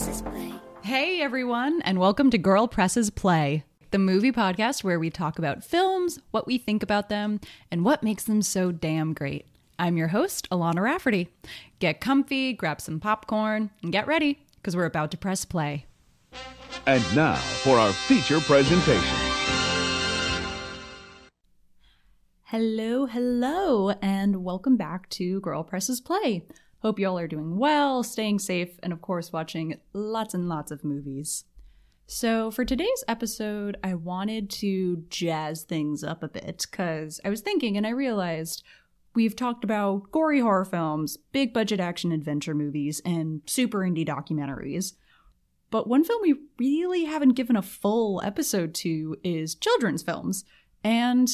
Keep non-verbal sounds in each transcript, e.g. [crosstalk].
Presses Play. Hey everyone, and welcome to Girl Presses Play, the movie podcast where we talk about films, what we think about them, and what makes them so damn great. I'm your host, Alana Rafferty. Get comfy, grab some popcorn, and get ready, because we're about to press play. And now for our feature presentation. Hello, hello, and welcome back to Girl Presses Play. Hope you all are doing well, staying safe, and of course, watching lots and lots of movies. So, for today's episode, I wanted to jazz things up a bit because I was thinking and I realized we've talked about gory horror films, big budget action adventure movies, and super indie documentaries. But one film we really haven't given a full episode to is children's films. And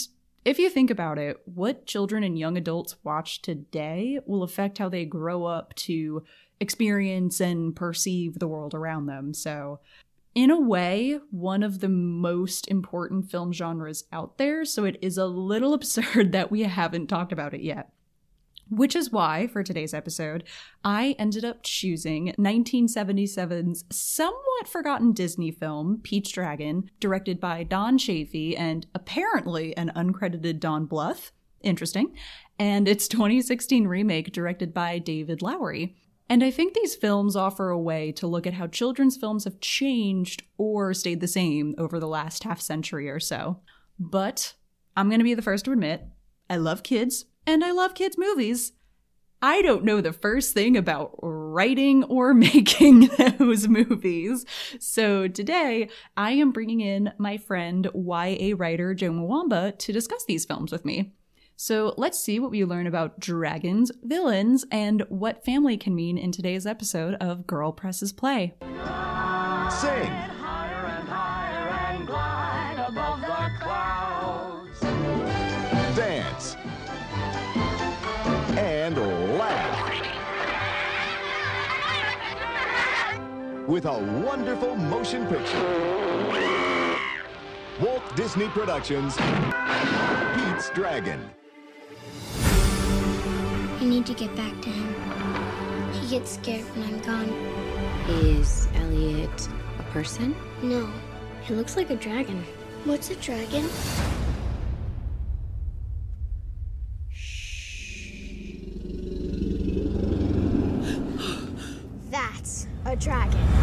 if you think about it, what children and young adults watch today will affect how they grow up to experience and perceive the world around them. So, in a way, one of the most important film genres out there, so it is a little [laughs] absurd that we haven't talked about it yet. Which is why, for today's episode, I ended up choosing 1977's somewhat forgotten Disney film, Pete's Dragon, directed by Don Chaffee and apparently an uncredited Don Bluth. Interesting. And its 2016 remake, directed by David Lowery. And I think these films offer a way to look at how children's films have changed or stayed the same over the last half century or so. But I'm going to be the first to admit, I love kids and I love kids' movies. I don't know the first thing about writing or [laughs] making those movies. So today, I am bringing in my friend YA writer Joe Mwamba to discuss these films with me. So let's see what we learn about dragons, villains, and what family can mean in today's episode of Girl Presses Play. Sing. With a wonderful motion picture. Walt Disney Productions. Pete's Dragon. I need to get back to him. He gets scared when I'm gone. Is Elliot a person? No, he looks like a dragon. What's a dragon? That's a dragon.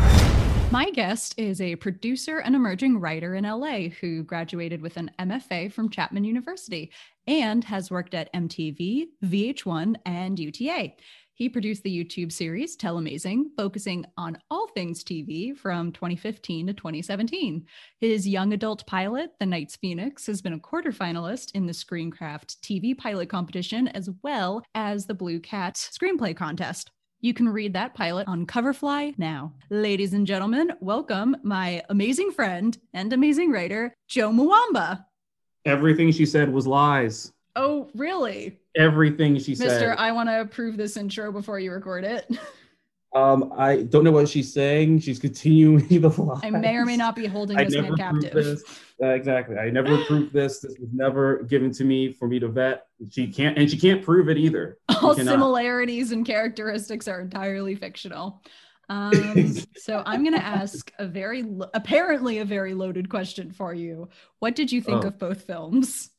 My guest is a producer and emerging writer in LA who graduated with an MFA from Chapman University and has worked at MTV, VH1, and UTA. He produced the YouTube series Tell Amazing, focusing on all things TV from 2015 to 2017. His young adult pilot, The Knights Phoenix, has been a quarterfinalist in the Screencraft TV pilot competition as well as the Blue Cat screenplay contest. You can read that pilot on Coverfly now. Ladies and gentlemen, welcome my amazing friend and amazing writer, Joe Mwamba. Everything she said was lies. Oh, really? Everything she Mister, said. I want to approve this intro before you record it. [laughs] um, I don't know what she's saying. She's continuing [laughs] the lies. I may or may not be holding this man captive. this. Uh, exactly. I never [gasps] proved this. This was never given to me for me to vet. She can't, and she can't prove it either. All similarities and characteristics are entirely fictional. Um, [laughs] so I'm going to ask a very, lo- apparently a very loaded question for you. What did you think Oh. of both films?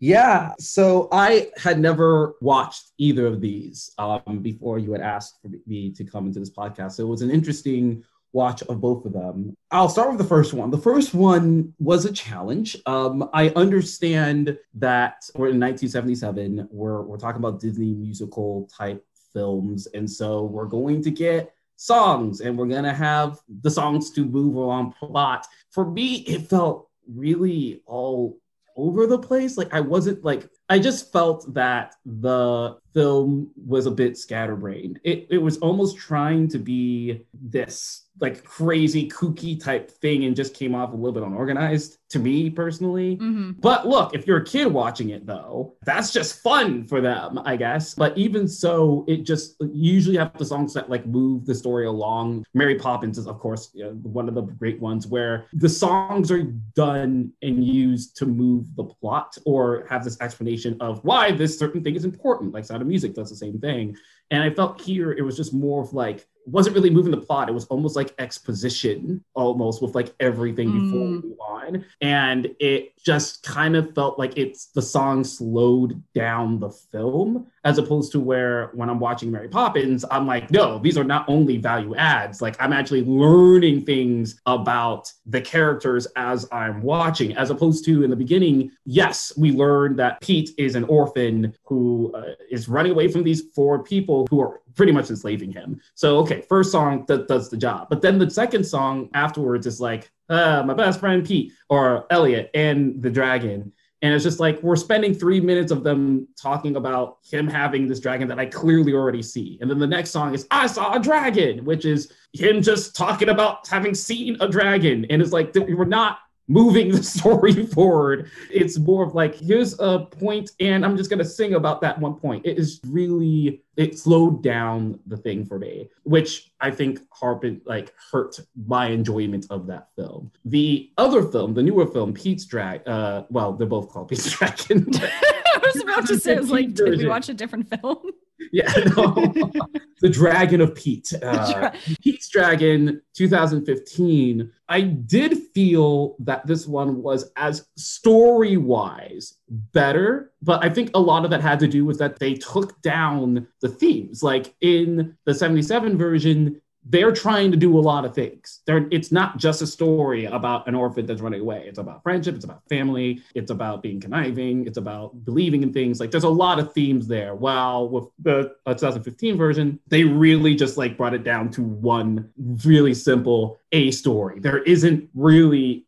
Yeah. So I had never watched either of these um, before you had asked for me to come into this podcast. So it was an interesting watch of both of them. I'll start with the first one. The first one was a challenge. Um, I understand that we're in 1977. We're, we're talking about Disney musical type films. And so we're going to get songs and we're going to have the songs to move along plot. For me, it felt really all over the place. Like I wasn't like I just felt that the film was a bit scatterbrained. It it was almost trying to be this like crazy kooky type thing and just came off a little bit unorganized to me personally. hmm But look, if you're a kid watching it though, that's just fun for them, I guess. But even so, it just usually have the songs that like move the story along. Mary Poppins is, of course, you know, one of the great ones where the songs are done and used to move the plot or have this explanation of why this certain thing is important. Like Sound of Music does the same thing. And I felt here it was just more of like wasn't really moving the plot. It was almost like exposition, almost with like everything before Mm. we move on. And it just kind of felt like it's the song slowed down the film, as opposed to where when I'm watching Mary Poppins, I'm like, no, these are not only value adds. Like I'm actually learning things about the characters as I'm watching, as opposed to in the beginning, yes, we learned that Pete is an orphan who uh, is running away from these four people who are pretty much enslaving him. So, okay, first song that does the job. But then the second song afterwards is like, uh, my best friend Pete or Elliot and the dragon. And it's just like we're spending three minutes of them talking about him having this dragon that I clearly already see. And then the next song is I saw a dragon, which is him just talking about having seen a dragon. And it's like we're not moving [laughs] the story forward. It's more of like, here's a point, and I'm just gonna sing about that one point. It is really it slowed down the thing for me, which I think harped like hurt my enjoyment of that film. The other film, the newer film, Pete's Drag, uh, well, they're both called Pete's [laughs] Dragon. [laughs] I was about to say, I was like, did we watch a different film? Yeah, no. [laughs] the Dragon of Pete. Uh, Pete's Dragon 2015. I did feel that this one was as story wise better, but I think a lot of that had to do with that they took down the themes. Like in the 77 version, they're trying to do a lot of things. They're, it's not just a story about an orphan that's running away. It's about friendship, it's about family, it's about being conniving, it's about believing in things. Like there's a lot of themes there. While with the uh, 2015 version, they really just like brought it down to one really simple A story. There isn't really,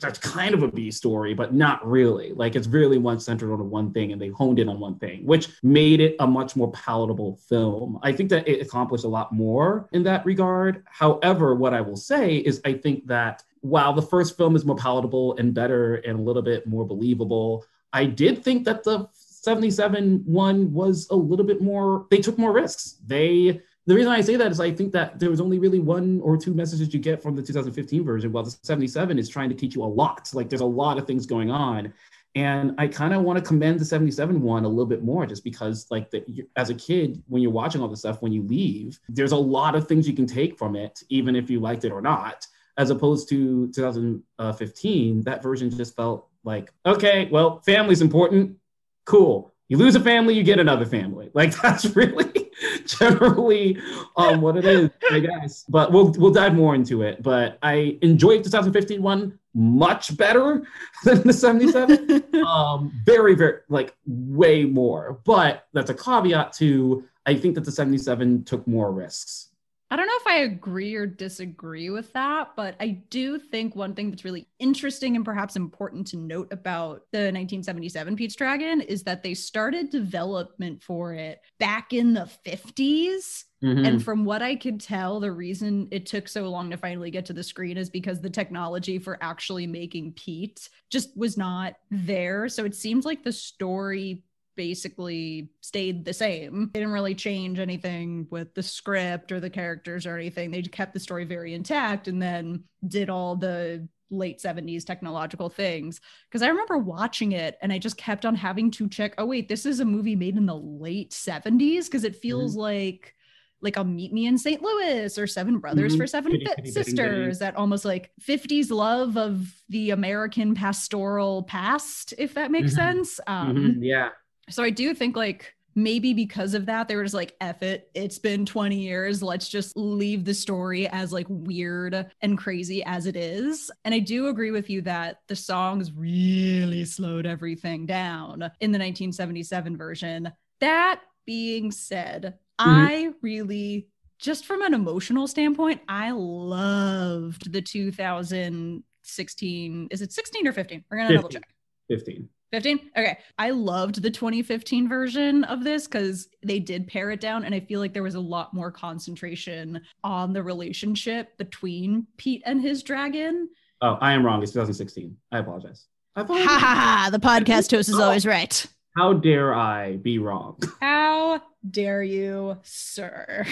there's kind of a B story, but not really. Like it's really one centered on one thing and they honed in on one thing, which made it a much more palatable film. I think that it accomplished a lot more in that regard. However, what I will say is I think that while the first film is more palatable and better and a little bit more believable, I did think that the 77 one was a little bit more, they took more risks. They the reason I say that is I think that there was only really one or two messages you get from the 2015 version, while the 77 is trying to teach you a lot. Like there's a lot of things going on. And I kind of want to commend the 77 one a little bit more just because, like, the, as a kid, when you're watching all this stuff, when you leave, there's a lot of things you can take from it, even if you liked it or not. As opposed to 2015, that version just felt like, okay, well, family's important. Cool. You lose a family, you get another family. [laughs] Like, that's really [laughs] generally um, what it is, I guess. But we'll we'll dive more into it. But I enjoyed 2015 one much better [laughs] than the 77. [laughs] um, very, very like way more. But that's a caveat to I think that the 77 took more risks. I don't know if I agree or disagree with that, but I do think one thing that's really interesting and perhaps important to note about the 1977 Pete's Dragon is that they started development for it back in the 50s. Mhm. And from what I could tell, the reason it took so long to finally get to the screen is because the technology for actually making Pete just was not there. So it seems like the story basically stayed the same. They didn't really change anything with the script or the characters or anything. They kept the story very intact and then did all the late 70s technological things because i remember watching it and i just kept on having to check oh wait this is a movie made in the late 70s because it feels like like a meet me in st louis or seven brothers Mhm. for seven Bitty, bitty, bitty, sisters that almost like 50s love of the american pastoral past if that makes Mhm. sense um Mhm. Yeah. So I do think like maybe because of that, they were just like, F it. It's been 20 years. Let's just leave the story as like weird and crazy as it is. And I do agree with you that the songs really slowed everything down in the 1977 version. That being said, mm-hmm. I really just from an emotional standpoint, I loved the 2016. Is it 16 or 15? We're gonna double check. 15. 15 okay i loved the 2015 version of this because they did pare it down and i feel like there was a lot more concentration on the relationship between pete and his dragon Oh, I am wrong. It's 2016. I apologize. I thought. ha ha ha the podcast host is always right How dare I be wrong? [laughs] how dare you sir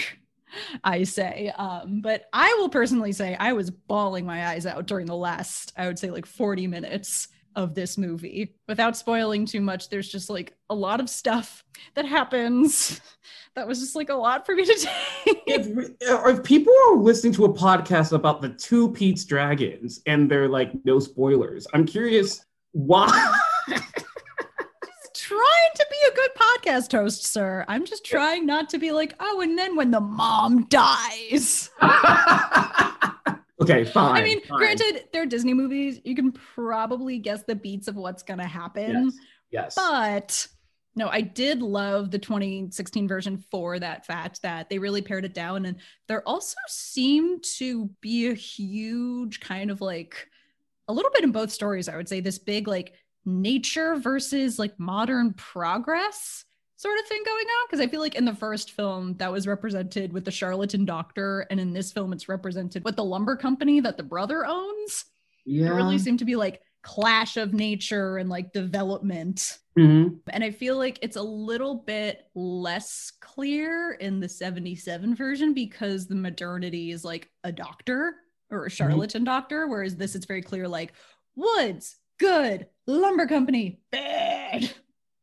i say um but i will personally say i was bawling my eyes out during the last i would say like 40 minutes of this movie. Without spoiling too much, there's just like a lot of stuff that happens [laughs] that was just like a lot for me to [laughs] take. if, uh, if people are listening to a podcast about the two Pete's Dragons and they're like no spoilers, I'm curious why. [laughs] trying to be a good podcast host, sir. I'm just trying not to be like, oh, and then when the mom dies. Okay, [laughs] fine. I mean, fine. granted, they're Disney movies. You can probably guess the beats of what's going to happen. Yes. Yes. But no, I did love the 2016 version for that fact that they really pared it down. And there also seemed to be a huge kind of like a little bit in both stories, I would say, this big like nature versus like modern progress sort of thing going on. Cause I feel like in the first film that was represented with the charlatan doctor, and in this film it's represented with the lumber company that the brother owns. yeah. It really seemed to be like clash of nature and like development. Mhm. And I feel like it's a little bit less clear in the 77 version because the modernity is like a doctor or a charlatan doctor, whereas this it's very clear like woods, good, lumber company, bad.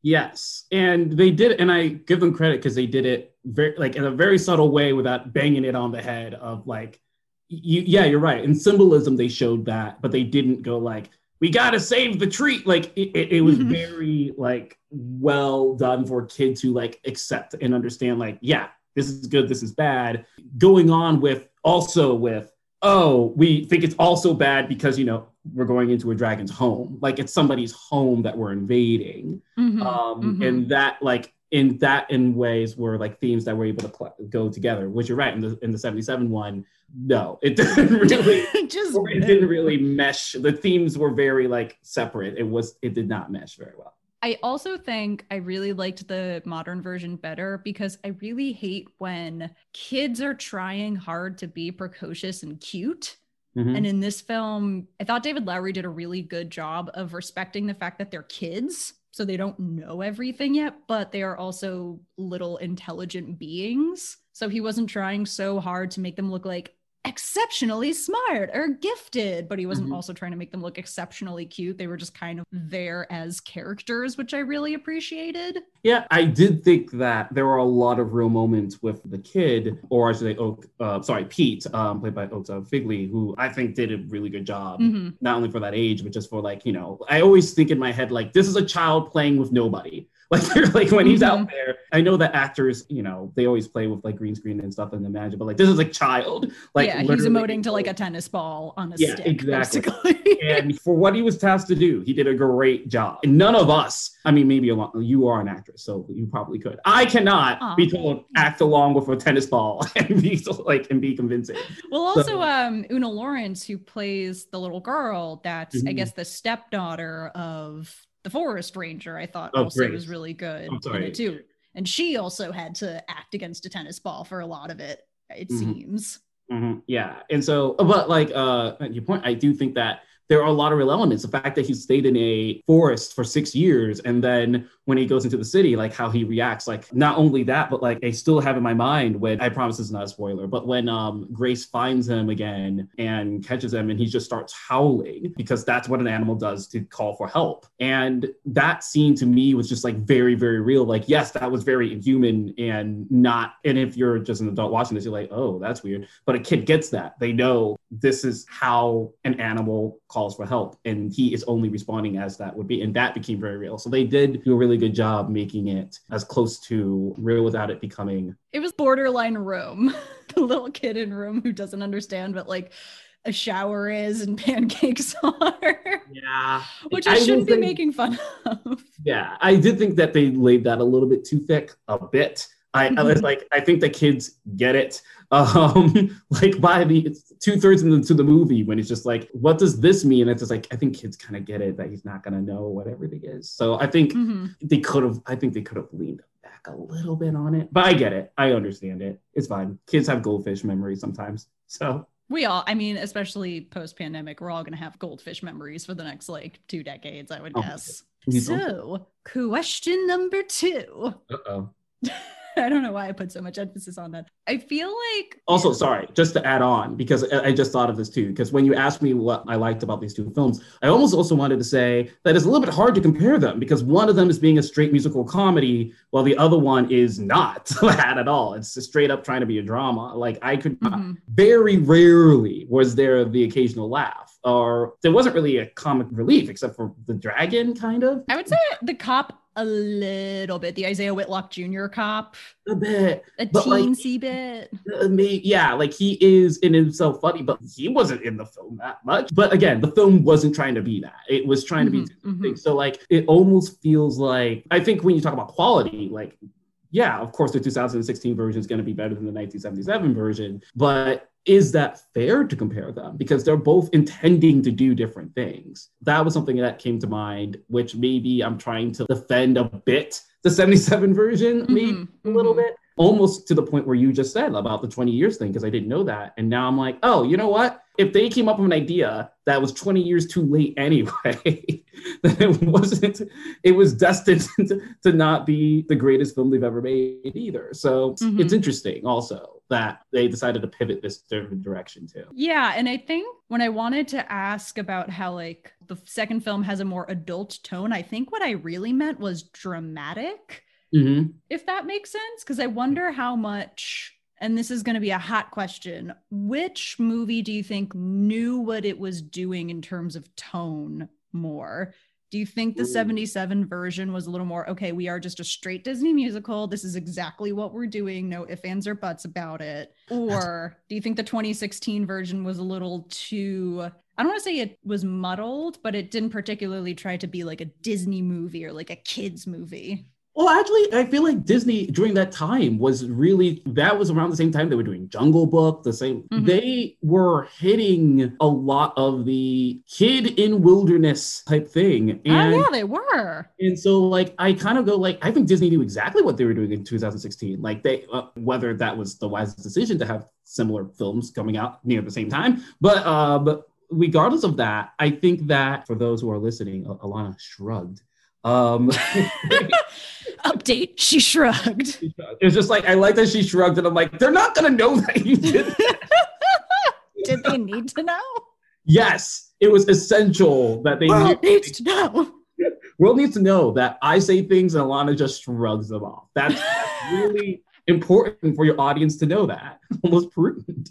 Yes, and they did, and I give them credit because they did it very like in a very subtle way without banging it on the head of like, you, yeah, you're right. In symbolism, they showed that, but they didn't go like, we gotta save the tree. Like it, it, it was Mhm. very like well done for a kid to like accept and understand. Like, yeah, this is good, this is bad. Going on with also with, oh, we think it's also bad because you know we're going into a dragon's home. Like it's somebody's home that we're invading Mhm, um mhm. and that like in that in ways were like themes that were able to cl- go together which you're right in the in the 77 one no [laughs] it didn't really [laughs] just it didn't really mesh the themes were very like separate it was it did not mesh very well I also think I really liked the modern version better because I really hate when kids are trying hard to be precocious and cute. Mhm. And in this film, I thought David Lowery did a really good job of respecting the fact that they're kids. So they don't know everything yet, but they are also little intelligent beings. So he wasn't trying so hard to make them look like exceptionally smart or gifted, but he wasn't Mhm. also trying to make them look exceptionally cute. They were just kind of there as characters, which I really appreciated. yeah i did think that there were a lot of real moments with the kid or i should say oak uh, sorry pete um, played by uh, Fegley who i think did a really good job Mhm. not only for that age, but just for like, you know, I always think in my head, like, this is a child playing with nobody. [laughs] Like, they're like when he's out there, I know that actors, you know, they always play with like green screen and stuff and imagine, but like, this is a child. Like, yeah, he's emoting to like a tennis ball on a Yeah, stick, exactly. [laughs] and for what he was tasked to do, he did a great job. And none of us, I mean, maybe you are an actress, so you probably could. I cannot Aw. be told [laughs] act along with a tennis ball and be like and be convincing. Well, also So- um Oona Laurence, who plays the little girl that's I Mhm. guess the stepdaughter of the forest ranger, I thought Oh, also great. was really good I'm in it too. And she also had to act against a tennis ball for a lot of it, it Mhm. seems. Mhm, Yeah. And so, but like uh your point, I do think that there are a lot of real elements. The fact that he stayed in a forest for six years and then when he goes into the city, like how he reacts, like not only that, but like I still have in my mind when I promise is not a spoiler, but when um Grace finds him again and catches him and he just starts howling because that's what an animal does to call for help. And that scene to me was just like very, very real. Like, yes, that was very inhuman and not, and if you're just an adult watching this, you're like, oh, that's weird. But a kid gets that. They know this is how an animal calls for help. And he is only responding as that would be. And that became very real. So they did do a really good job making it as close to real without it becoming. It was borderline room. [laughs] the little kid in room who doesn't understand what like a shower is and [laughs] pancakes are. Yeah. Which I I shouldn't be say- making fun of. Yeah, I did think that they laid that a little bit too thick, a bit. I, I was like, I think the kids get it. [laughs] Um, like by the two thirds into the movie, when it's just like, what does this mean? And it's just like, I think kids kind of get it that he's not gonna know what everything is. So I think Mhm. they could have, I think they could have leaned back a little bit on it. But I get it. I understand it. It's fine. Kids have goldfish memories sometimes. [laughs] So We all, I mean, especially post pandemic, we're all going to have goldfish memories for the next like two decades, I would Oh, guess. So, question number two. uh oh. [laughs] [laughs] I don't know why I put so much emphasis on that. I feel like Also, sorry, just to add on, because I just thought of this too. Because when you asked me what I liked about these two films, I almost also wanted to say that it's a little bit hard to compare them because one of them is being a straight musical comedy, while the other one is not that [laughs] at all. It's just straight up trying to be a drama. Like I could Mhm. very rarely was there the occasional laugh, or there wasn't really a comic relief except for the dragon, kind of I would say the cop a little bit, the Isaiah Whitlock Jr. cop, a bit. a But, like, teensy bit. Uh, me, yeah, like he is in himself funny, but he wasn't in the film that much. But again, the film wasn't trying to be that. It was trying to be thing. So like it almost feels like I think when you talk about quality, like yeah, of course the 2016 version is going to be better than the 1977 version, but is that fair to compare them because they're both intending to do different things? That was something that came to mind, which maybe I'm trying to defend a bit the 77 version, maybe Mhm, a little mhm. bit. Almost to the point where you just said about the 20 years thing, because I didn't know that. And now I'm like, oh, you know what? If they came up with an idea that was 20 years too late [laughs] anyway, then it wasn't, it was destined [laughs] to, not be the greatest film they've ever made either. So Mhm. it's interesting also that they decided to pivot this different direction too. Yeah, and I think when I wanted to ask about how like the second film has a more adult tone, I think what I really meant was dramatic, Mhm. if that makes sense, because I wonder how much and this is going to be a hot question. Which movie do you think knew what it was doing in terms of tone more? Do you think the Ooh. 77 version was a little more, okay, we are just a straight Disney musical. This is exactly what we're doing. No ifs, ands, or buts about it. Or do you think the 2016 version was a little too, I don't want to say it was muddled, but it didn't particularly try to be like a Disney movie or like a kids movie? Well, actually, I feel like Disney during that time was really that was around the same time they were doing Jungle Book. The same Mhm. they were hitting a lot of the kid in wilderness type thing, and oh, yeah, they were. and so like I kind of go like I think Disney knew exactly what they were doing in 2016. Like they uh, whether that was the wisest decision to have similar films coming out near the same time, but um regardless of that, I think that for those who are listening, Alana shrugged. Um [laughs] [laughs] Update, she shrugged. It's just like I like that she shrugged, and I'm like, they're not gonna know that you did. [laughs] Did they need to know? yes, it was essential that they World knew. needs to know. World needs to know that I say things and Alana just shrugs them off. That's [laughs] really important for your audience to know that. [laughs] Almost prudent.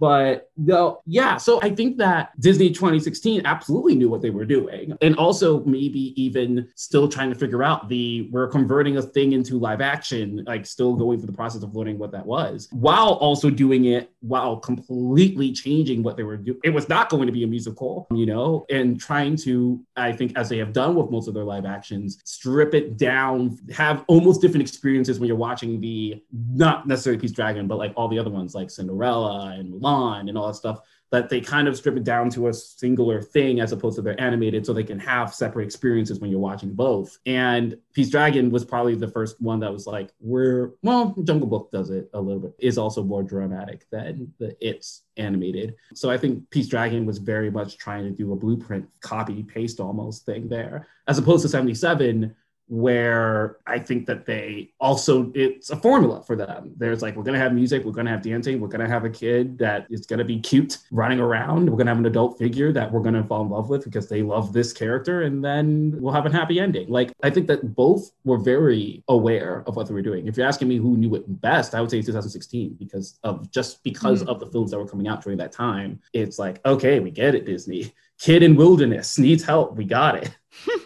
But no, yeah. So I think that Disney 2016 absolutely knew what they were doing. And also maybe even still trying to figure out the we're converting a thing into live action, like still going through the process of learning what that was, while also doing it while completely changing what they were doing. It was not going to be a musical, you know, and trying to, I think, as they have done with most of their live actions, strip it down, have almost different experiences when you're watching the not necessarily Pete's Dragon, but like all the other ones like Cinderella and Mulan and all that stuff. That they kind of strip it down to a singular thing as opposed to they're animated so they can have separate experiences when you're watching both. And Pete's Dragon was probably the first one that was like, we're, well, Jungle Book does it a little bit, is also more dramatic than the It's animated. So I think Pete's Dragon was very much trying to do a blueprint, copy, paste almost thing there, as opposed to 77, where I think that they also it's a formula for them. There's like we're gonna have music, we're gonna have dancing, we're gonna have a kid that is gonna be cute running around, we're gonna have an adult figure that we're gonna fall in love with because they love this character, and then we'll have a happy ending. Like I think that both were very aware of what they were doing. If you're asking me who knew it best, I would say 2016 because of just because Mm. of the films that were coming out during that time. It's like okay, we get it, Disney. Kid in wilderness needs help. We got it. [laughs]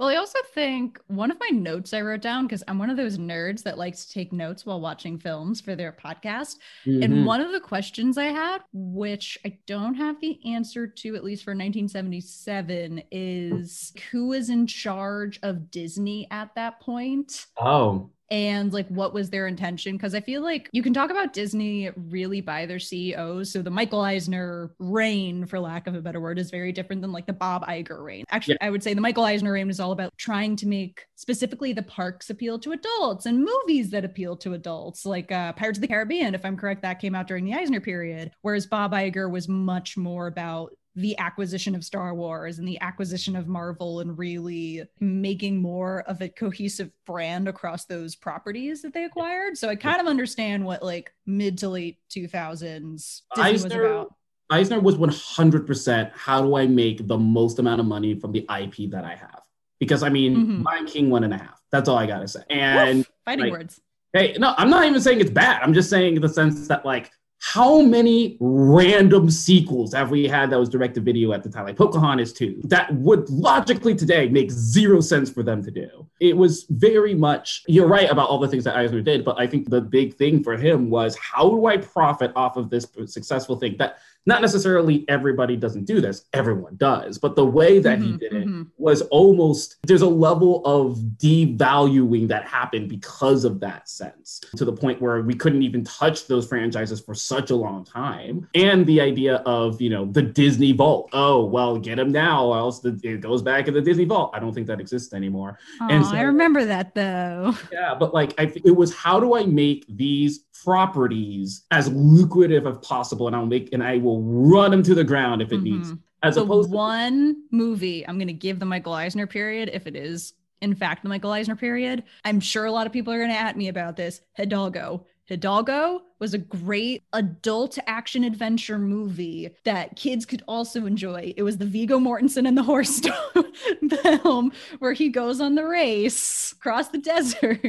Well, I also think one of my notes I wrote down because I'm one of those nerds that likes to take notes while watching films for their podcast. Mhm. And one of the questions I had, which I don't have the answer to, at least for 1977, is who was in charge of Disney at that point? oh, and like what was their intention? Because i feel like you can talk about disney really by their ceos so the michael eisner reign for lack of a better word is very different than like the bob Iger reign. Actually i would say the michael eisner reign is all about trying to make specifically the parks appeal to adults and movies that appeal to adults like uh, pirates of the caribbean if i'm correct that came out during the eisner period whereas bob Iger was much more about the acquisition of Star Wars and the acquisition of Marvel and really making more of a cohesive brand across those properties that they acquired. So I kind of understand what like mid to late 2000s Disney was Eisner- about. Eisner was 100% how do I make the most amount of money from the IP that I have? Because I mean, Mhm. Lion King one and a half. That's all I gotta say. And Woof, fighting like, words. hey, no, I'm not even saying it's bad. I'm just saying in the sense that like how many random sequels have we had that was direct to video at the time? Like Pocahontas 2, that would logically today make zero sense for them to do. It was very much, you're right about all the things that Eisner did, but I think the big thing for him was how do I profit off of this successful thing that not necessarily everybody doesn't do this, everyone does, but the way that he Mhm, did it mhm. was almost there's a level of devaluing that happened because of that sense to the point where we couldn't even touch those franchises for such a long time. And the idea of you know the disney vault. Oh well get them now or else the, it goes back in the disney vault. I don't think that exists anymore. And so- I remember that though. yeah but like I, it was how do i make these properties as lucrative as possible and i'll make and i will run them to the ground if it needs Mhm. as the opposed to one movie I'm going to give the Michael Eisner period, if it is in fact the Michael Eisner period. I'm sure a lot of people are going to at me about this. Hidalgo. Hidalgo was a great adult action adventure movie that kids could also enjoy. It was the Viggo Mortensen and the Horse [laughs] film where he goes on the race across the desert.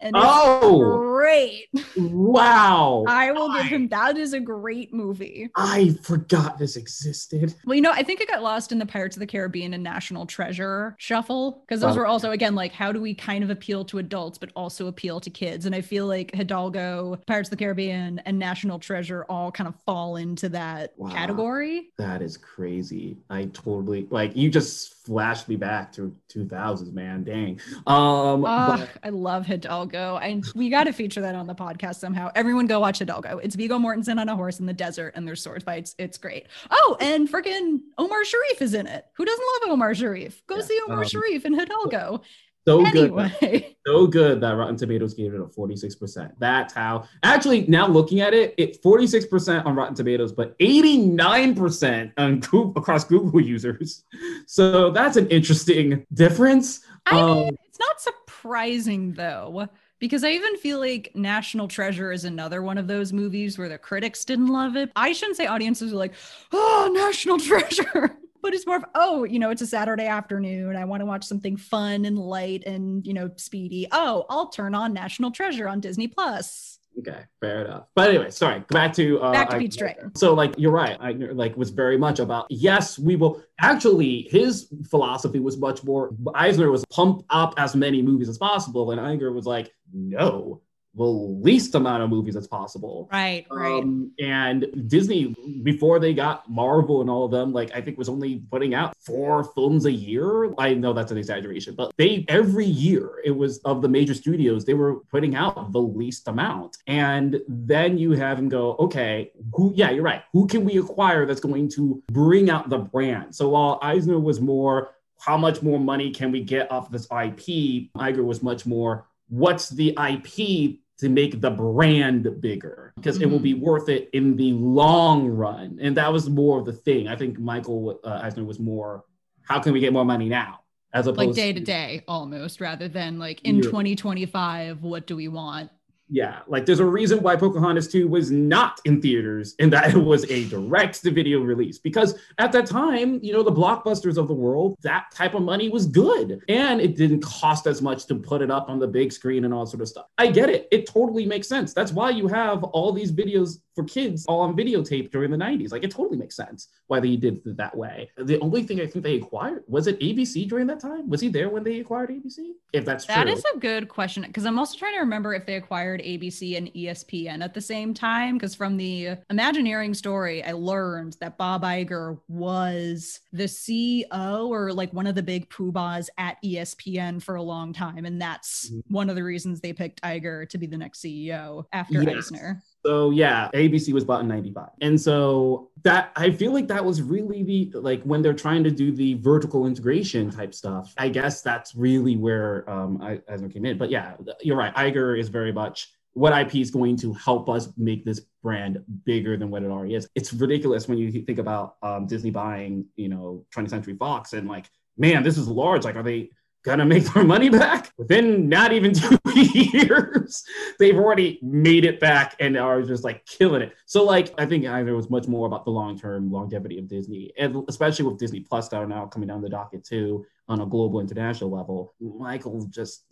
And oh great. wow I will give him that is a great movie. I forgot this existed. Well, you know, I think it got lost in the Pirates of the Caribbean and National Treasure shuffle because those Oh. were also, again, like how do we kind of appeal to adults but also appeal to kids? And I feel like Hidalgo, Pirates of the Caribbean, and National Treasure all kind of fall into that Wow. category. That is crazy. I totally like you just flashed me back to 2000s, man. Dang. Um, Ugh, but- I love Hidalgo. And we got to feature that on the podcast somehow. Everyone go watch Hidalgo. It's Viggo Mortensen on a horse in the desert and there's sword fights. It's great. Oh, and freaking Omar Sharif is in it. Who doesn't love Omar Sharif? Go Yeah, see Omar um, Sharif in Hidalgo. So good. So good that Rotten Tomatoes gave it a 46%. That's how actually now looking at it, it 46% on Rotten Tomatoes, but 89% on Google, across Google users. [laughs] So that's an interesting difference. I Um, mean, it's not surprising though, because I even feel like National Treasure is another one of those movies where the critics didn't love it. I shouldn't say audiences are like, oh, National [laughs] Treasure. But it's more of, oh, you know, it's a Saturday afternoon. I want to watch something fun and light and, you know, speedy. Oh, I'll turn on National Treasure on Disney Plus. Okay, fair enough. But anyway, sorry. Back to uh, Back to Pete's Dragon. So, like, you're right. I like was very much about yes, we will. Actually, his philosophy was much more. Eisner was pump up as many movies as possible, and Iger was like, no, the least amount of movies as possible. Right, right. Um, and Disney, before they got Marvel and all of them, like I think was only putting out four films a year. I know that's an exaggeration, but they every year it was of the major studios, they were putting out the least amount. And then you have them go, okay, who yeah, you're right. Who can we acquire that's going to bring out the brand? So while Eisner was more how much more money can we get off this IP? Iger was much more what's the IP to make the brand bigger because it will be worth it in the long run. And that was more of the thing. I think Michael uh, Eisner was more, how can we get more money now? As opposed Like day to day almost, rather than like in 2025, what do we want? Yeah, like there's a reason why Pocahontas 2 was not in theaters and that it was a direct to video release because at that time, you know, the blockbusters of the world, that type of money was good and it didn't cost as much to put it up on the big screen and all sort of stuff. I get it. It totally makes sense. That's why you have all these videos for kids all on videotape during the 90s. Like it totally makes sense why they did it that way. The only thing I think they acquired was it ABC during that time? Was he there when they acquired ABC? If that's true. That is a good question because I'm also trying to remember if they acquired ABC and ESPN at the same time. Because from the Imagineering story, I learned that Bob Iger was the CEO or like one of the big poobahs at ESPN for a long time, and that's Mhm. one of the reasons they picked Iger to be the next CEO after Yes. Eisner. So yeah, ABC was bought in 95. And so that I feel like that was really the like when they're trying to do the vertical integration type stuff. I guess that's really where um I Eisner came in. But yeah, you're right. Iger is very much what IP is going to help us make this brand bigger than what it already is. It's ridiculous when you think about um, Disney buying, you know, 20th Century Fox and like, man, this is large. Like, are they gonna make their money back within not even [laughs] two years they've already made it back and are just like killing it so like i think Iger was much more about the long-term longevity of disney and especially with disney plus that are now coming down the docket too on a global international level michael just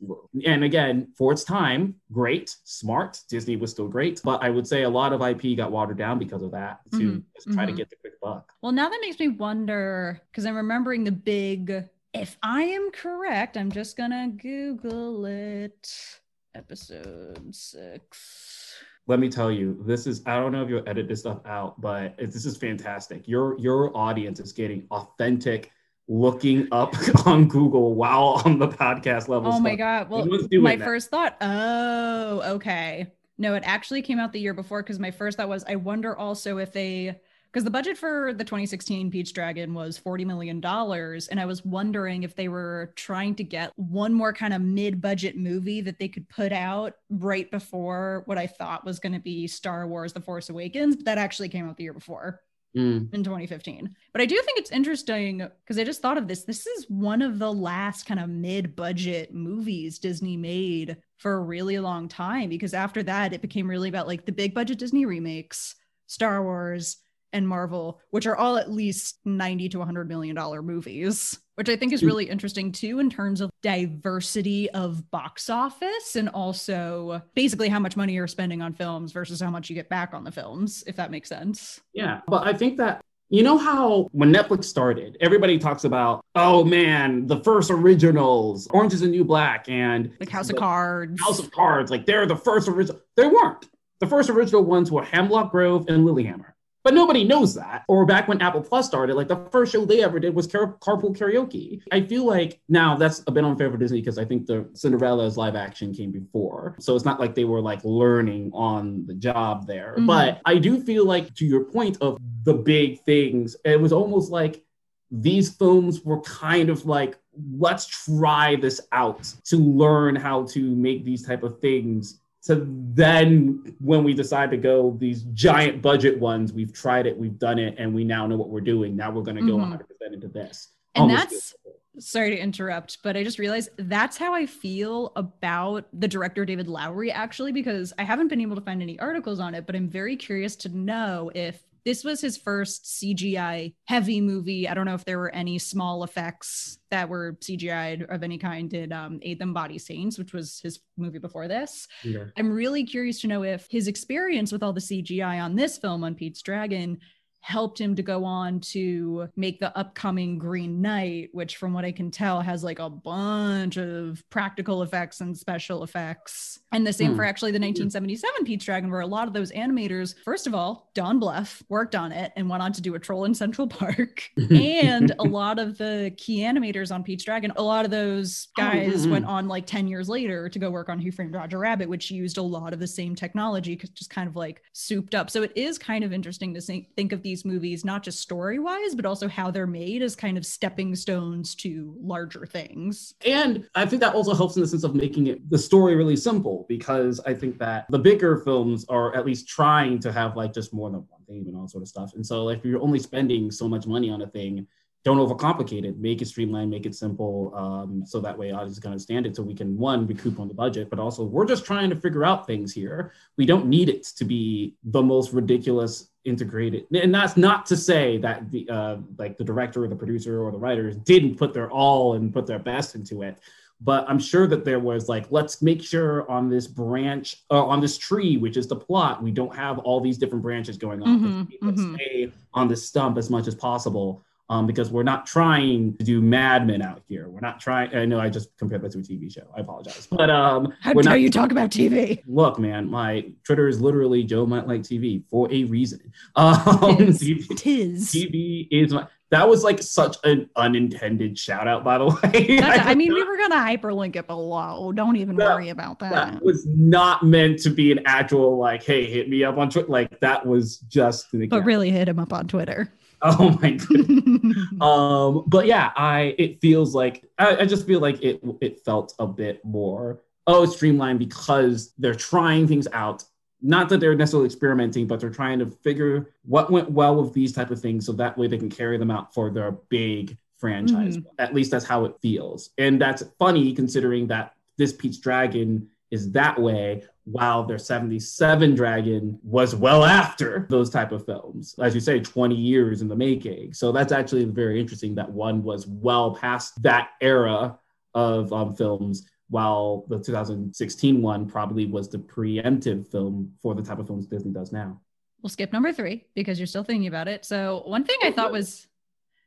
and again for its time great smart disney was still great but i would say a lot of ip got watered down because of that to Mhm. just try to Mhm. get the quick buck Well, now that makes me wonder because I'm remembering the big. If I am correct, I'm just gonna Google it. Episode six. let me tell you, this is I don't know if you'll edit this stuff out, but it, this is fantastic. Your your audience is getting authentic looking up [laughs] on Google while on the podcast level. Oh my god! Well, my that. first thought. Oh, okay. No, it actually came out the year before because my first thought was, I wonder also if they because the budget for the 2016 Pete's Dragon was 40 million dollars, and I was wondering if they were trying to get one more kind of mid-budget movie that they could put out right before what I thought was going to be Star Wars: The Force Awakens, but that actually came out the year before Mm. in 2015. But I do think it's interesting because I just thought of this. This is one of the last kind of mid budget movies Disney made for a really long time because after that, it became really about like the big budget Disney remakes, Star Wars, and Marvel, which are all at least 90 to 100 million dollar movies, which I think is Mm. really interesting too in terms of diversity of box office and also basically how much money you're spending on films versus how much you get back on the films, if that makes sense. Yeah, but I think that you know how when Netflix started, everybody talks about, oh man, the first originals, Orange is the New Black, and like House of Cards. House of Cards, like they're the first original. They weren't. The first original ones were Hemlock Grove and Lilyhammer. But nobody knows that. Or back when Apple Plus started, like the first show they ever did was Car- Carpool Karaoke. I feel like now that's a bit unfair for Disney because I think the Cinderella's live action came before. So it's not like they were like learning on the job there. Mhm. But I do feel like, to your point of the big things, it was almost like these films were kind of like let's try this out to learn how to make these type of things so then when we decide to go these giant budget ones we've tried it we've done it and we now know what we're doing. Now we're going to go Mhm. 100% into this. And Almost that's- Sorry to interrupt, but I just realized that's how I feel about the director David Lowery, actually, because I haven't been able to find any articles on it, but I'm very curious to know if this was his first CGI heavy movie. I don't know if there were any small effects that were CGI of any kind in um, Ain't Them Bodies Saints, which was his movie before this. Yeah. I'm really curious to know if his experience with all the CGI on this film on Pete's Dragon helped him to go on to make the upcoming Green Knight, which from what I can tell has like a bunch of practical effects and special effects. And the same Hmm. for actually the 1977 Pete's Dragon, where a lot of those animators, first of all, Don Bluth worked on it and went on to do a troll in Central Park. [laughs] and a lot of the key animators on Pete's Dragon, a lot of those Oh, guys mhm. went on like 10 years later to go work on Who Framed Roger Rabbit, which used a lot of the same technology, just kind of like souped up. So it is kind of interesting to think, of of these movies, not just story wise, but also how they're made as kind of stepping stones to larger things. And I think that also helps in the sense of making it the story really simple because I think that the bigger films are at least trying to have like just more than one theme and all sort of stuff. And so if you're only spending so much money on a thing, don't overcomplicate it. Make it streamlined, make it simple, um, so that way audience can understand it. So we can one recoup on the budget, but also we're just trying to figure out things here. We don't need it to be the most ridiculous integrated. And that's not to say that the uh, like the director or the producer or the writers didn't put their all and put their best into it. But I'm sure that there was like, let's make sure on this branch, uh, on this tree, which is the plot, we don't have all these different branches going on. Mhm, Let's mhm. stay on the stump as much as possible. Um, because we're not trying to do Mad Men out here. We're not trying. I know I just compared that to a TV show. I apologize, but um, How dare not you talk about TV? look, man, my Twitter is literally Joe might like TV for a reason. [laughs] Um, Tis. TV, Tis. TV is my. That was like such an unintended shout out, by the [laughs] way. That's- I mean, we were gonna hyperlink it below. Don't even That- worry about that. that was not meant to be an actual like, hey, hit me up on Twitter. Like that was just But example. really hit him up on Twitter. [laughs] Oh my goodness. [laughs] um but yeah i it feels like I, I just feel like it it felt a bit more oh, streamlined because they're trying things out. Not that they're necessarily experimenting, but they're trying to figure what went well with these type of things, so that way they can carry them out for their big franchise. At least that's how it feels, and that's funny considering that this Pete's Dragon is that way while their 77 dragon was well after those type of films as you say 20 years in the making so that's actually very interesting that one was well past that era of um, films while the 2016 one probably was the preemptive film for the type of films disney does now We'll skip number three because you're still thinking about it. So one thing I thought was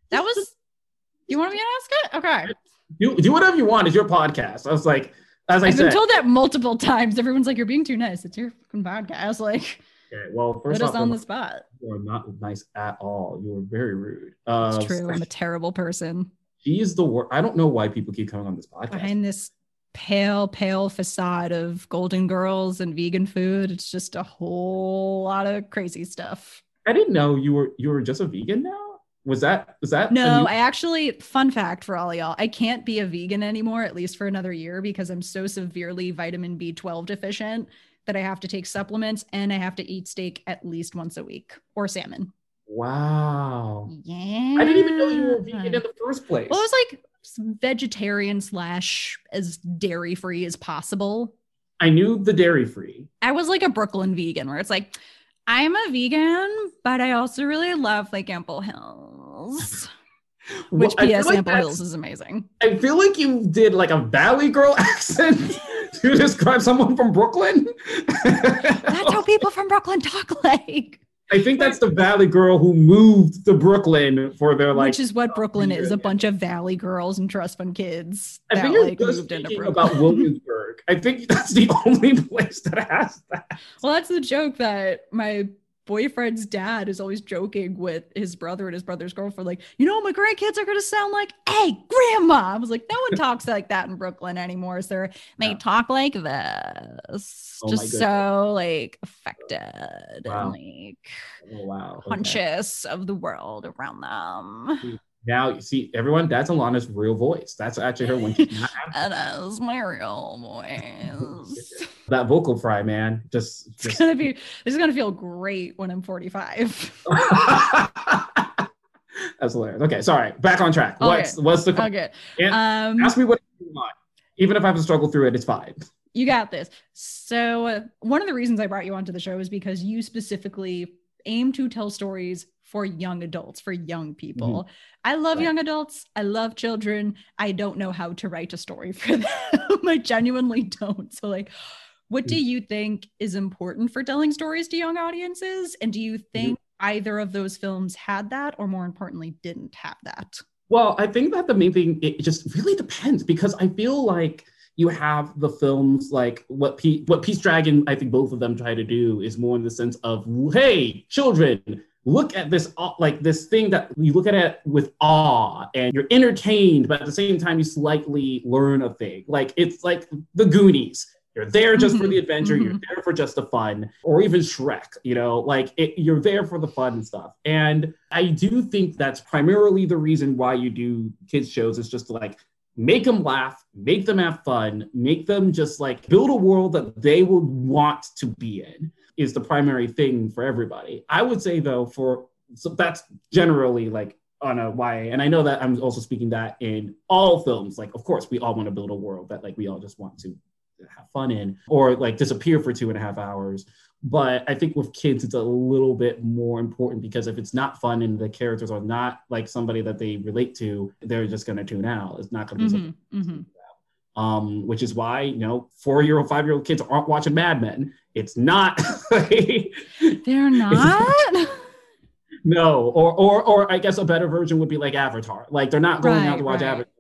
that was. You want me to ask it? Okay. do, do whatever you want it's your podcast i was like as i I've said been told that multiple times. Everyone's like, "You're being too nice. It's your fucking podcast." [laughs] Like, okay, well first put first us on the spot. you are not nice at all you are very rude uh, It's true. I'm a [laughs] terrible person she is the worst i don't know why people keep coming on this podcast behind this pale, pale facade of Golden Girls and vegan food. It's just a whole lot of crazy stuff. I didn't know you were you were just a vegan now. Was that was that No, new- I actually, fun fact for all y'all, I can't be a vegan anymore, at least for another year, because I'm so severely vitamin B12 deficient that I have to take supplements and I have to eat steak at least once a week or salmon. wow. Yeah. I didn't even know you were vegan in the first place. Well, it was like vegetarian slash as dairy free as possible. I knew the dairy free. I was like a Brooklyn vegan where it's like, I'm a vegan, but I also really love like Ample Hills. [laughs] Which Well, PS like Ample Hills is amazing. I feel like you did like a Valley Girl [laughs] accent to describe someone from Brooklyn. That's how people from Brooklyn talk [laughs] like. I think that's the Valley Girl who moved to Brooklyn for their like. Which is what Brooklyn is, a bunch of valley girls and trust fund kids I that think you're like just moved into Brooklyn. about Williamsburg. I think that's the [laughs] only place that has that. well, that's the joke that my boyfriend's dad is always joking with his brother and his brother's girlfriend, like, you know, my grandkids are gonna sound like, hey, grandma. I was like, no one talks like that in Brooklyn anymore, sir. They Yeah. talk like this, Oh just so like affected Wow. and like Oh wow. Okay. conscious of the world around them. Hmm. Now you see everyone. That's Alana's real voice. That's actually her when she's not [laughs] And as my real voice. [laughs] that vocal fry, man. Just, It's gonna be this is gonna feel great when I'm 45. [laughs] that's hilarious. Okay, sorry. Back on track. What's what's the Okay. Um ask me what you want. Even if I have to struggle through it, it's fine. you got this. So one of the reasons I brought you onto the show is because you specifically aim to tell stories for young adults, for young people. Mm-hmm. I love Right. young adults. I love children. I don't know how to write a story [laughs] for them. I genuinely don't. So like what do mm. you think is important for telling stories to young audiences? And do you mm-hmm. think either of those films had that or more importantly didn't have that? Well, I think that the main thing it just really depends because I feel like you have the films like what what Pete's Dragon I think both of them try to do is more in the sense of hey children look at this like this thing that you look at it with awe and you're entertained but at the same time you slightly learn a thing. Like it's like the Goonies. You're there just for Mhm, the adventure. You're mhm. there for just the fun or even Shrek you know? Like it, you're there for the fun and stuff. And I do think that's primarily the reason why you do kids shows is just to like make them laugh, make them have fun, make them just like build a world that they would want to be in is the primary thing for everybody. I would say though for so that's generally like on a YA and I know that I'm also speaking that in all films like of course we all want to build a world that like we all just want to have fun in or like disappear for two and a half hours but I think with kids, it's a little bit more important because if it's not fun and the characters are not like somebody that they relate to, they're just going to tune out. It's not going to be something. Mhm, mhm. Um, which is why you know four year old, five year old kids aren't watching Mad Men. It's not. [laughs] They're not. no, or or or I guess a better version would be like Avatar. Like they're not going out to watch right. Avatar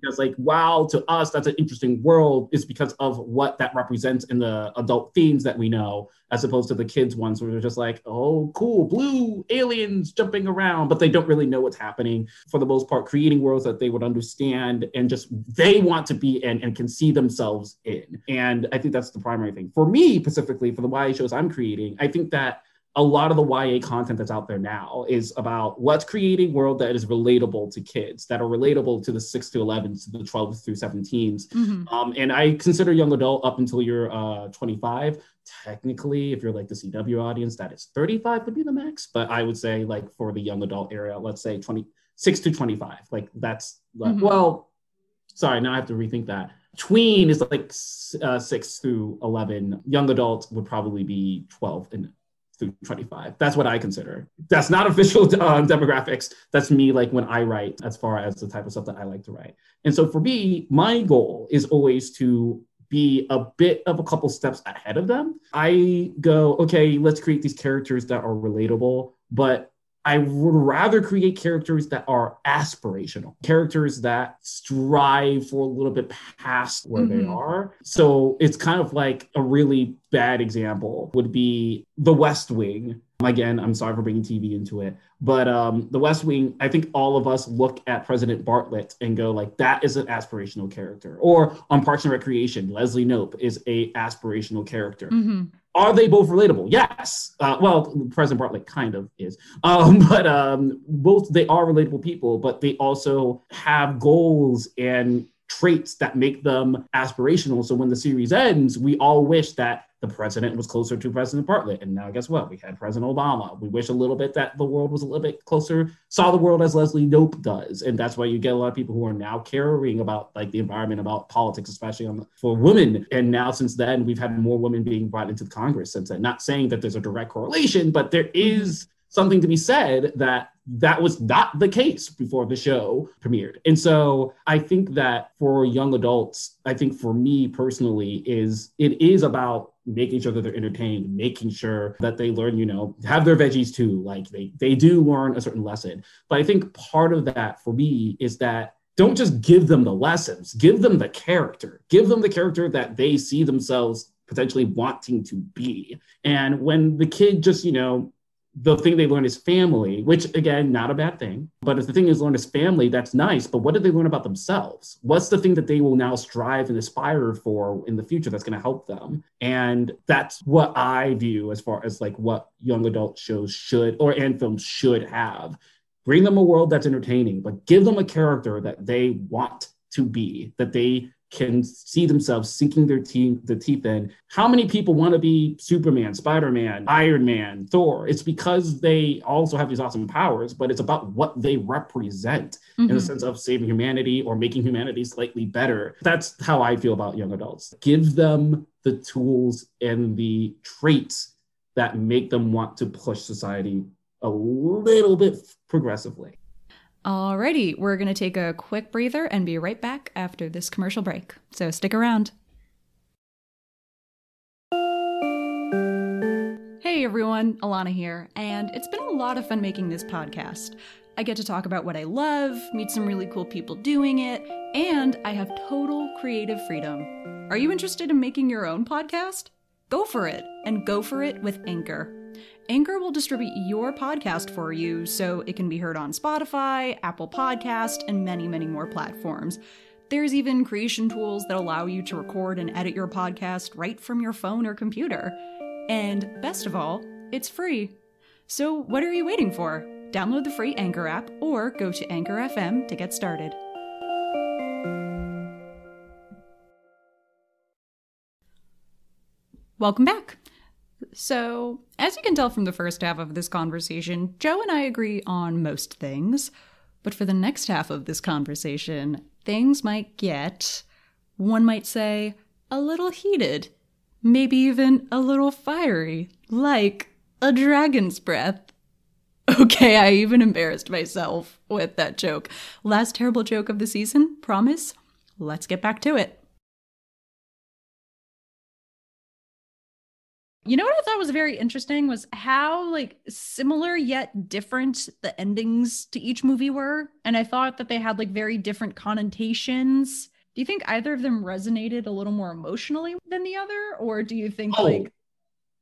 because like wow to us that's an interesting world is because of what that represents in the adult themes that we know as opposed to the kids ones where they're just like oh cool blue aliens jumping around but they don't really know what's happening. For the most part creating worlds that they would understand and just they want to be in and can see themselves in. And i think that's the primary thing. For me specifically for the y shows i'm creating i think that a lot of the YA content that's out there now is about let's create a world that is relatable to kids, that are relatable to the 6 to 11s, to the 12 through 17s. Mhm. Um, and I consider young adult up until you're uh, 25. Technically, if you're like the CW audience, that is 35 would be the max. But I would say, like, for the young adult area, let's say 26 to 25. Like, that's, like, Mhm. well, sorry, now I have to rethink that. Tween is like uh, 6 through 11. Young adult would probably be 12 and through 25. That's what I consider. That's not official [laughs] um, demographics. That's me, like when I write, as far as the type of stuff that I like to write. And so for me, my goal is always to be a bit of a couple steps ahead of them. I go, okay, let's create these characters that are relatable, but I would rather create characters that are aspirational, characters that strive for a little bit past where they Mhm. are. So it's kind of like a really bad example would be The West Wing. Again, I'm sorry for bringing TV into it, but um, The West Wing, I think all of us look at President Bartlet and go like, that is an aspirational character. Or on Parks and Recreation, Leslie Knope is a aspirational character. Mhm. Are they both relatable? Yes. Uh, well, President Bartlet kind of is, um, [laughs] but um, both they are relatable people, but they also have goals and traits that make them aspirational. So when the series ends, we all wish that the president was closer to President Bartlet. And now, guess what? We had President Obama. We wish a little bit that the world was a little bit closer, saw the world as Leslie Knope does. And that's why you get a lot of people who are now caring about like the environment, about politics, especially on the, for women. And now, since then, we've had more women being brought into the Congress since then. Not saying that there's a direct correlation, but there is something to be said that that was not the case before the show premiered. And so I think that for young adults, I think for me personally is it is about making sure that they're entertained, making sure that they learn, you know, have their veggies too. Like they they do learn a certain lesson. But I think part of that for me is that don't just give them the lessons, give them the character. Give them the character that they see themselves potentially wanting to be. And when the kid just, you know, the thing they learn is family, which again, not a bad thing. But if the thing is learn is family, that's nice. But what did they learn about themselves? What's the thing that they will now strive and aspire for in the future that's going to help them? And that's what I view as far as like what young adult shows should or and films should have. Bring them a world that's entertaining, but give them a character that they want to be, that they can see themselves sinking their teeth, the teeth in. How many people want to be Superman, Spider Man, Iron Man, Thor? It's because they also have these awesome powers, but it's about what they represent in the Mhm. sense of saving humanity or making humanity slightly better. That's how I feel about young adults. Give them the tools and the traits that make them want to push society a little bit progressively. Alrighty, we're going to take a quick breather and be right back after this commercial break. So stick around. Hey everyone, Alana here, and it's been a lot of fun making this podcast. I get to talk about what I love, meet some really cool people doing it, and I have total creative freedom. Are you interested in making your own podcast? Go for it, and go for it with Anchor. Anchor will distribute your podcast for you so it can be heard on Spotify, Apple Podcast, and many, many more platforms. There's even creation tools that allow you to record and edit your podcast right from your phone or computer. And best of all, it's free. So what are you waiting for? Download the free Anchor app or go to Anchor FM to get started. Welcome back. So, as you can tell from the first half of this conversation, Joe and I agree on most things. But for the next half of this conversation, things might get, one might say, a little heated. Maybe even a little fiery, like a dragon's breath. [laughs] Okay, I even embarrassed myself with that joke. Last terrible joke of the season, promise? Let's get back to it. You know what I thought was very interesting was how like similar yet different the endings to each movie were, and I thought that they had like very different connotations. Do you think either of them resonated a little more emotionally than the other, or do you think Oh, like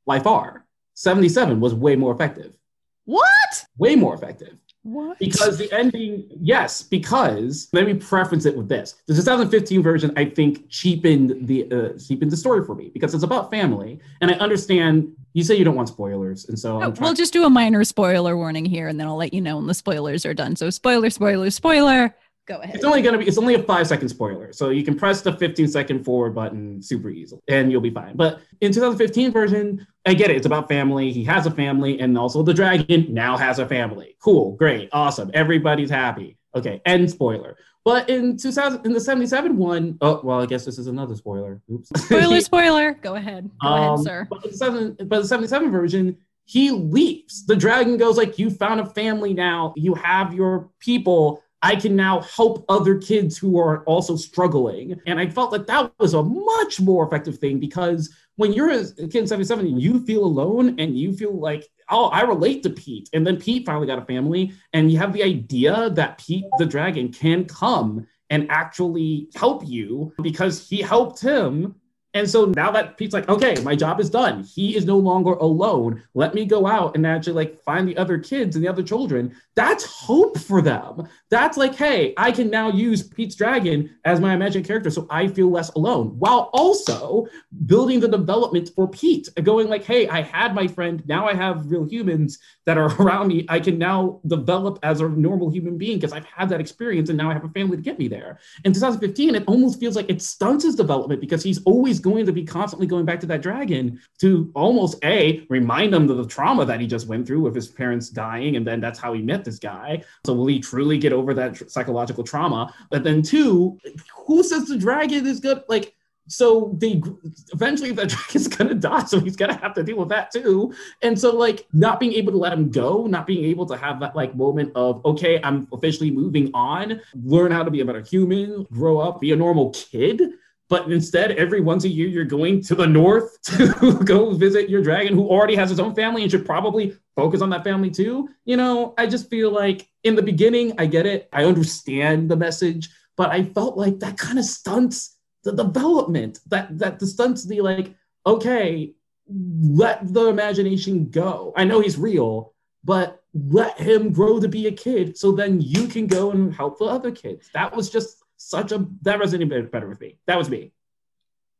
by far, 77 was way more effective. what? Way more effective. What? Because the ending, yes, because let me preference it with this. The 2015 version, I think, cheapened the uh, cheapened the story for me because it's about family, and I understand you say you don't want spoilers, and so I'm trying- we'll just do a minor spoiler warning here, and then I'll let you know when the spoilers are done. So, spoiler, spoiler, spoiler. Go ahead. It's only gonna be it's only a five second spoiler. So you can press the 15 second forward button super easily and you'll be fine. But in 2015 version, I get it. It's about family. He has a family, and also the dragon now has a family. Cool, great, awesome. Everybody's happy. Okay, end spoiler. But in 2000 in the 77 one, oh well, I guess this is another spoiler. Oops. [laughs] Spoiler, spoiler. Go ahead. Go ahead, Um, sir. But the, seven, but the 77 version, he leaves. The dragon goes like, "You found a family now. You have your people. I can now help other kids who are also struggling." And I felt like that was a much more effective thing because when you're a kid in 77 and you feel alone and you feel like, "Oh, I relate to Pete," and then Pete finally got a family, and you have the idea that Pete the dragon can come and actually help you because he helped him and so now that Pete's like, okay, my job is done. He is no longer alone. Let me go out and actually like find the other kids and the other children. That's hope for them. That's like, hey, I can now use Pete's dragon as my imagined character so I feel less alone while also building the development for Pete. Going like, hey, I had my friend. Now I have real humans that are [laughs] around me. I can now develop as a normal human being because I've had that experience and now I have a family to get me there. In 2015, it almost feels like it stunts his development because he's always going to be constantly going back to that dragon to almost a remind him of the trauma that he just went through with his parents dying, and then that's how he met this guy. So will he truly get over that tr- psychological trauma? But then two, who says the dragon is good? Like. So they eventually the [laughs] dragon's gonna die, so he's gonna have to deal with that too. And so like not being able to let him go, not being able to have that like moment of okay, I'm officially moving on, learn how to be a better human, grow up, be a normal kid but instead every once a year you're going to the north [laughs] to go visit your dragon who already has his own family and should probably focus on that family too. You know i just feel like in the beginning i get it. I understand the message but i felt like that kind of stunts the development that that the stunts the like okay let the imagination go. I know he's real but let him grow to be a kid so then you can go and help the other kids. That was just such a that resonated better with me. That was me.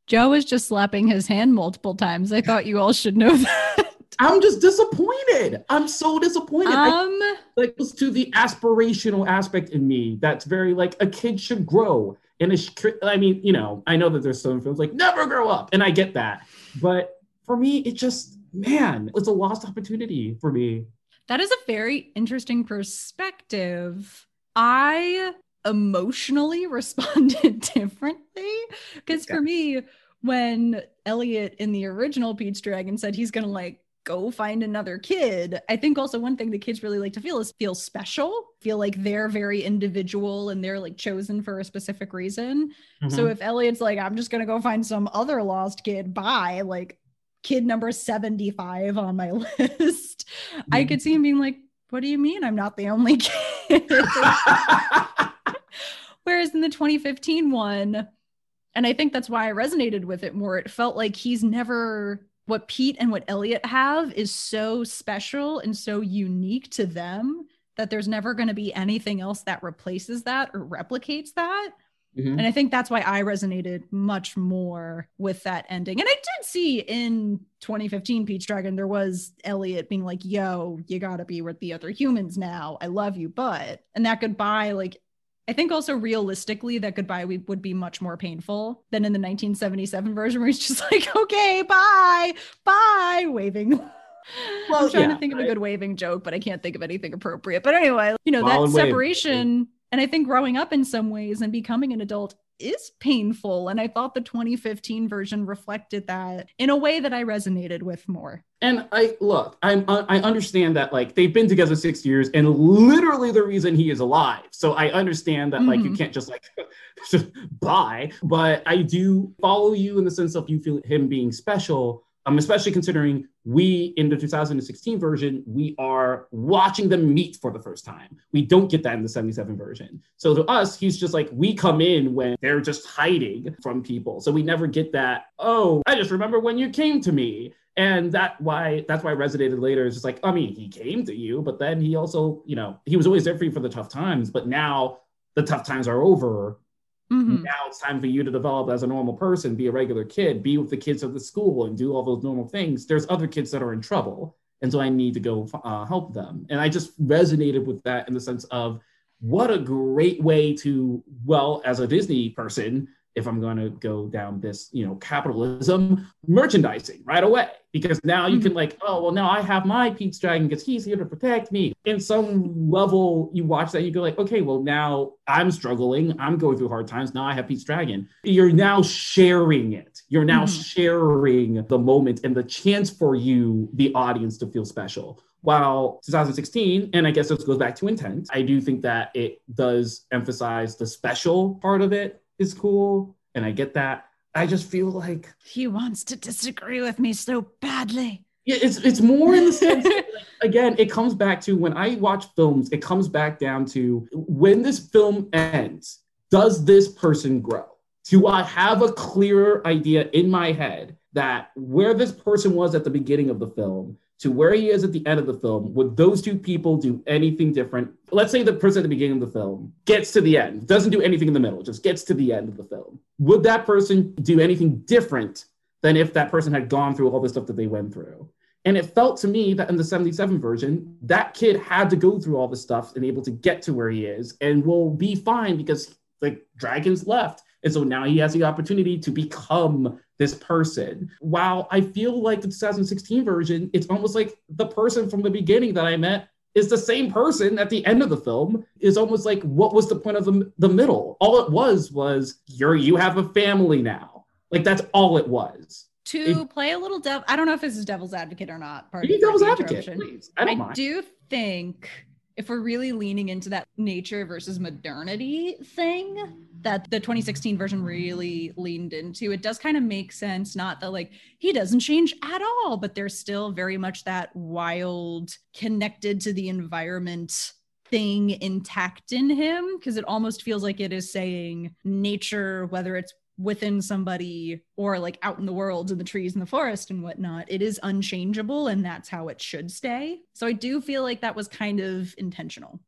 Joe was just slapping his hand multiple times. I thought you all should know that. I'm just disappointed. I'm so disappointed. I, Um, like goes to the aspirational aspect in me. That's very like a kid should grow. And a I mean, you know, I know that there's some films like never grow up, and I get that. But for me, it just man, it's a lost opportunity for me. that is a very interesting perspective. I emotionally [laughs] responded differently because for me, when Elliot in the original Pete's Dragon said he's gonna like go find another kid, I think also one thing the kids really like to feel is feel special, feel like they're very individual and they're like chosen for a specific reason. So Mhm. if Elliot's like, I'm just gonna go find some other lost kid, bye, like kid number 75 on my [laughs] list, I Mhm. could see him being like, What do you mean I'm not the only kid? [laughs] [laughs] Whereas in the 2015 one, and I think that's why I resonated with it more, it felt like he's never what Pete and what Elliot have is so special and so unique to them that there's never going to be anything else that replaces that or replicates that. Mhm. And I think that's why I resonated much more with that ending. And I did see in 2015 Pete's Dragon, there was Elliot being like, yo, you gotta be with the other humans now. I love you, but and that goodbye, like I think also realistically that goodbye we, would be much more painful than in the 1977 version where he's just [laughs] like, okay, bye, bye, waving. [laughs] Well, I'm trying yeah, to think of a good waving joke, but I can't think of anything appropriate. But anyway, you know, that and wave. separation and I think growing up in some ways and becoming an adult is painful. And I thought the 2015 version reflected that in a way that I resonated with more. And I look, I'm I understand that like they've been together six years, and literally the reason he is alive. So I understand that like you Mhm. can't just like [laughs] bye. But I do follow you in the sense of you feel him being special. Um, especially considering we in the 2016 version, we are watching them meet for the first time. We don't get that in the 77 version. So to us, he's just like we come in when they're just hiding from people. So we never get that, oh, I just remember when you came to me and that why that's why resonated later is just like i mean he came to you but then he also you know he was always there for you for the tough times but now the tough times are over Mhm. now it's time for you to develop as a normal person, be a regular kid, be with the kids of the school, and do all those normal things. There's other kids that are in trouble, and so I need to go uh, help them. And I just resonated with that in the sense of what a great way to, well, as a Disney person, if I'm going to go down this, you know, capitalism, merchandising right away. Because now you can like, oh, well, now I have my Pete's Dragon because he's here to protect me. In some level, you watch that, you go like, okay, well, now I'm struggling. I'm going through hard times. Now I have Pete's Dragon. You're now sharing it. You're now Mhm. sharing the moment and the chance for you, the audience, to feel special. While 2016, and I guess this goes back to intent, I do think that it does emphasize the special part of it is cool. And I get that. I just feel like He wants to disagree with me so badly. yeah, it's it's more in the sense that, like, [laughs] again, it comes back to when I watch films, it comes back down to when this film ends, does this person grow? Do I have a clearer idea in my head that where this person was at the beginning of the film to where he is at the end of the film, would those two people do anything different? Let's say the person at the beginning of the film gets to the end, doesn't do anything in the middle, just gets to the end of the film. Would that person do anything different than if that person had gone through all the stuff that they went through. And it felt to me that in the 77 version, that kid had to go through all the stuff and able to get to where he is and will be fine because the dragons left. And so now he has the opportunity to become this person. While I feel like the 2016 version, it's almost like the person from the beginning that I met is the same person at the end of the film is almost like what was the point of the, the middle? All it was was you're you have a family now. Like that's all it was. To If- play a little devil, I don't know if this is devil's advocate or not. Pardon devil's advocate please. I don't I do think if we're really leaning into that nature versus modernity thing that the 2016 version really leaned into, it does kind of make sense. Not that like he doesn't change at all, but there's still very much that wild, connected to the environment thing intact in him because it almost feels like it is saying nature, whether it's within somebody or like out in the world in the trees and the forest and whatnot it is unchangeable and that's how it should stay. So i do feel like that was kind of intentional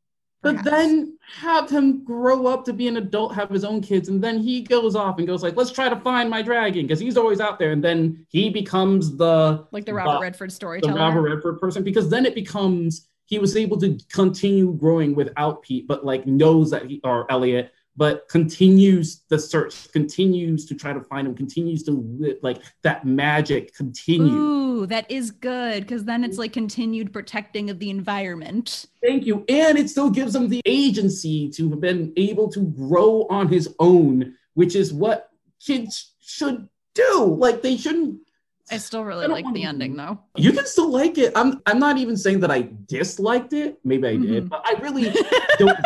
but then have him grow up to be an adult have his own kids and then he goes off and goes like let's try to find my dragon because he's always out there and then he becomes the like the robert redford the Robert Redford person because then it becomes he was able to continue growing without Pete, but like knows that he or Elliot, but continues the search, continues to try to find him, continues to li- like that magic continues. ooh that is good because then it's like continued protecting of the environment Thank you, and it still gives him the agency to have been able to grow on his own, which is what kids should do. Like they shouldn't i still really like the ending though You can still like it. I'm I'm not even saying that I disliked it. Maybe I did, Mhm. but I really don't.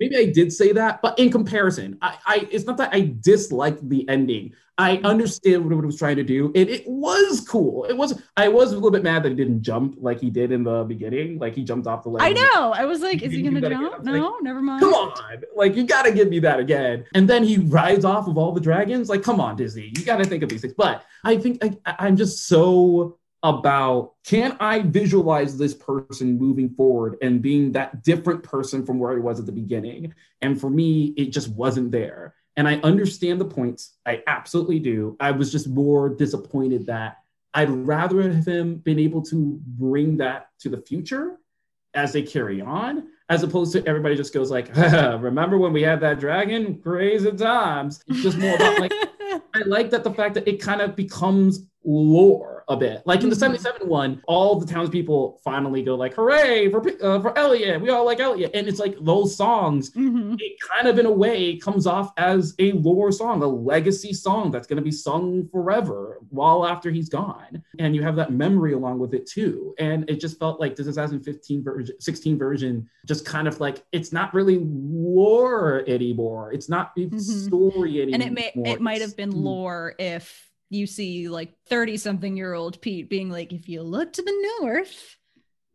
Maybe I did say that, but in comparison, I, I it's not that I disliked the ending. I understand what it was trying to do, and it was cool. It was. I was a little bit mad that he didn't jump like he did in the beginning. Like he jumped off the ledge. i know i was like is he gonna do that again. jump no never mind Come on, like you gotta give me that again. And then he rides off of all the dragons. Like, come on, Disney, you gotta think of these things. But I think I- I'm just so about can I visualize this person moving forward and being that different person from where he was at the beginning? And for me, it just wasn't there. And I understand the points. I absolutely do. I was just more disappointed that I'd rather have him been able to bring that to the future as they carry on, as opposed to everybody just goes like, [laughs] remember when we had that dragon? Crazy times. It's just more about like [laughs] I like that the fact that it kind of becomes lore a bit. Like in the Mhm. 77 one, all the townspeople finally go like, hooray for, uh, for Elliot. We all like Elliot. And it's like those songs, Mhm. it kind of in a way comes off as a lore song, a legacy song that's going to be sung forever while after he's gone. And you have that memory along with it too. And it just felt like the 2015 version, 16 version, just kind of like, it's not really lore anymore. It's not it's Mhm. story anymore. and it may it might have been lore if you see like 30 something year old pete being like if you look to the north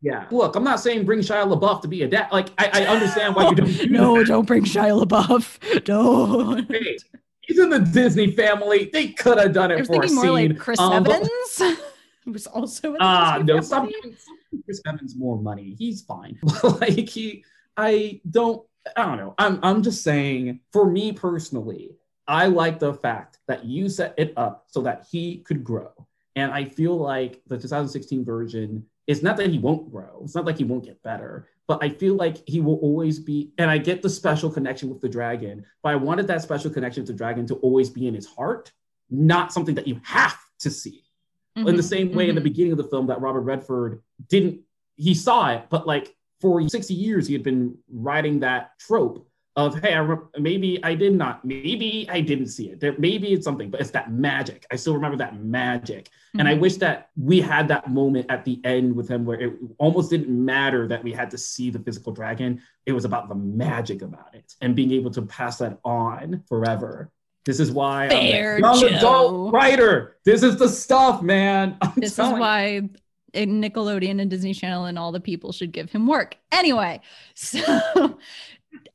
Yeah. Look, I'm not saying bring Shia LaBeouf to be a dad. Like, I, I understand why you don't do no that. don't bring shia labeouf [laughs] don't Hey, he's in the Disney family. They could have done i it was for a thinking more scene. like chris Um, evans [laughs] who was also in the Ah, Disney no, stop family. stop giving Chris Evans more money. He's fine. [laughs] like he, I don't, I don't know. I'm, I'm just saying. For me personally, I like the fact that you set it up so that he could grow. And I feel like the 2016 version, it's not that he won't grow, it's not like he won't get better, but I feel like he will always be. And I get the special connection with the dragon, but I wanted that special connection with the dragon to always be in his heart, not something that you have to see. In the Mhm, same way, in the mhm. beginning of the film, that Robert Redford didn't, he saw it, but like for 60 years, he had been writing that trope of, hey, I rem- maybe I did not, maybe I didn't see it. There, maybe it's something, but it's that magic. I still remember that magic. And I Mhm. wish that we had that moment at the end with him where it almost didn't matter that we had to see the physical dragon. It was about the magic about it and being able to pass that on forever. This is why I'm a young adult writer. This is the stuff, man. [laughs] I'm This is why Nickelodeon and Disney Channel and all the people should give him work. Anyway, [laughs] so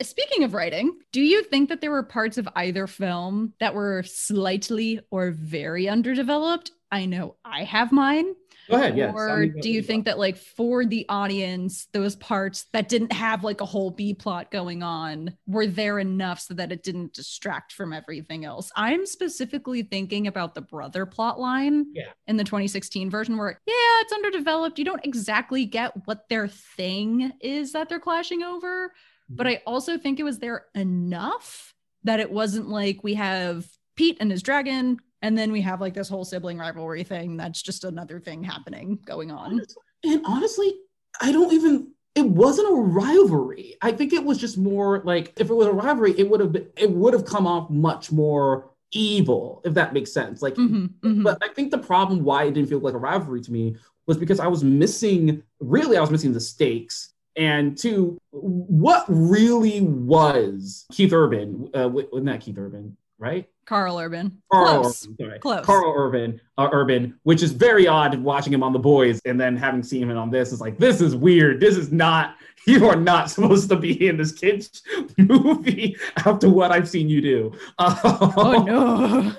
speaking of writing, do you think that there were parts of either film that were slightly or very underdeveloped? I know I have mine. Go ahead. Yeah. or do you think that like for the audience those parts that didn't have like a whole b plot going on were there enough so that it didn't distract from everything else i'm specifically thinking about the brother plot line Yeah. in the 2016 version where yeah it's underdeveloped you don't exactly get what their thing is that they're clashing over but i also think it was there enough that it wasn't like we have pete and his dragon and then we have like this whole sibling rivalry thing that's just another thing happening going on And honestly, I don't even. It wasn't a rivalry. I think it was just more like if it was a rivalry, it would have been. It would have come off much more evil, if that makes sense. Like, Mhm, mhm. but I think the problem why it didn't feel like a rivalry to me was because I was missing. Really, I was missing the stakes. And two, what really was Keith Urban? Uh, wasn't that Keith Urban, right? Karl Urban. Karl Close. Urban, sorry. Close. Karl Urban, uh, Urban, which is very odd watching him on The Boys and then having seen him on this is like, this is weird. This is not, [laughs] you are not supposed to be in this kid's [laughs] movie after what I've seen you do. [laughs] Oh no.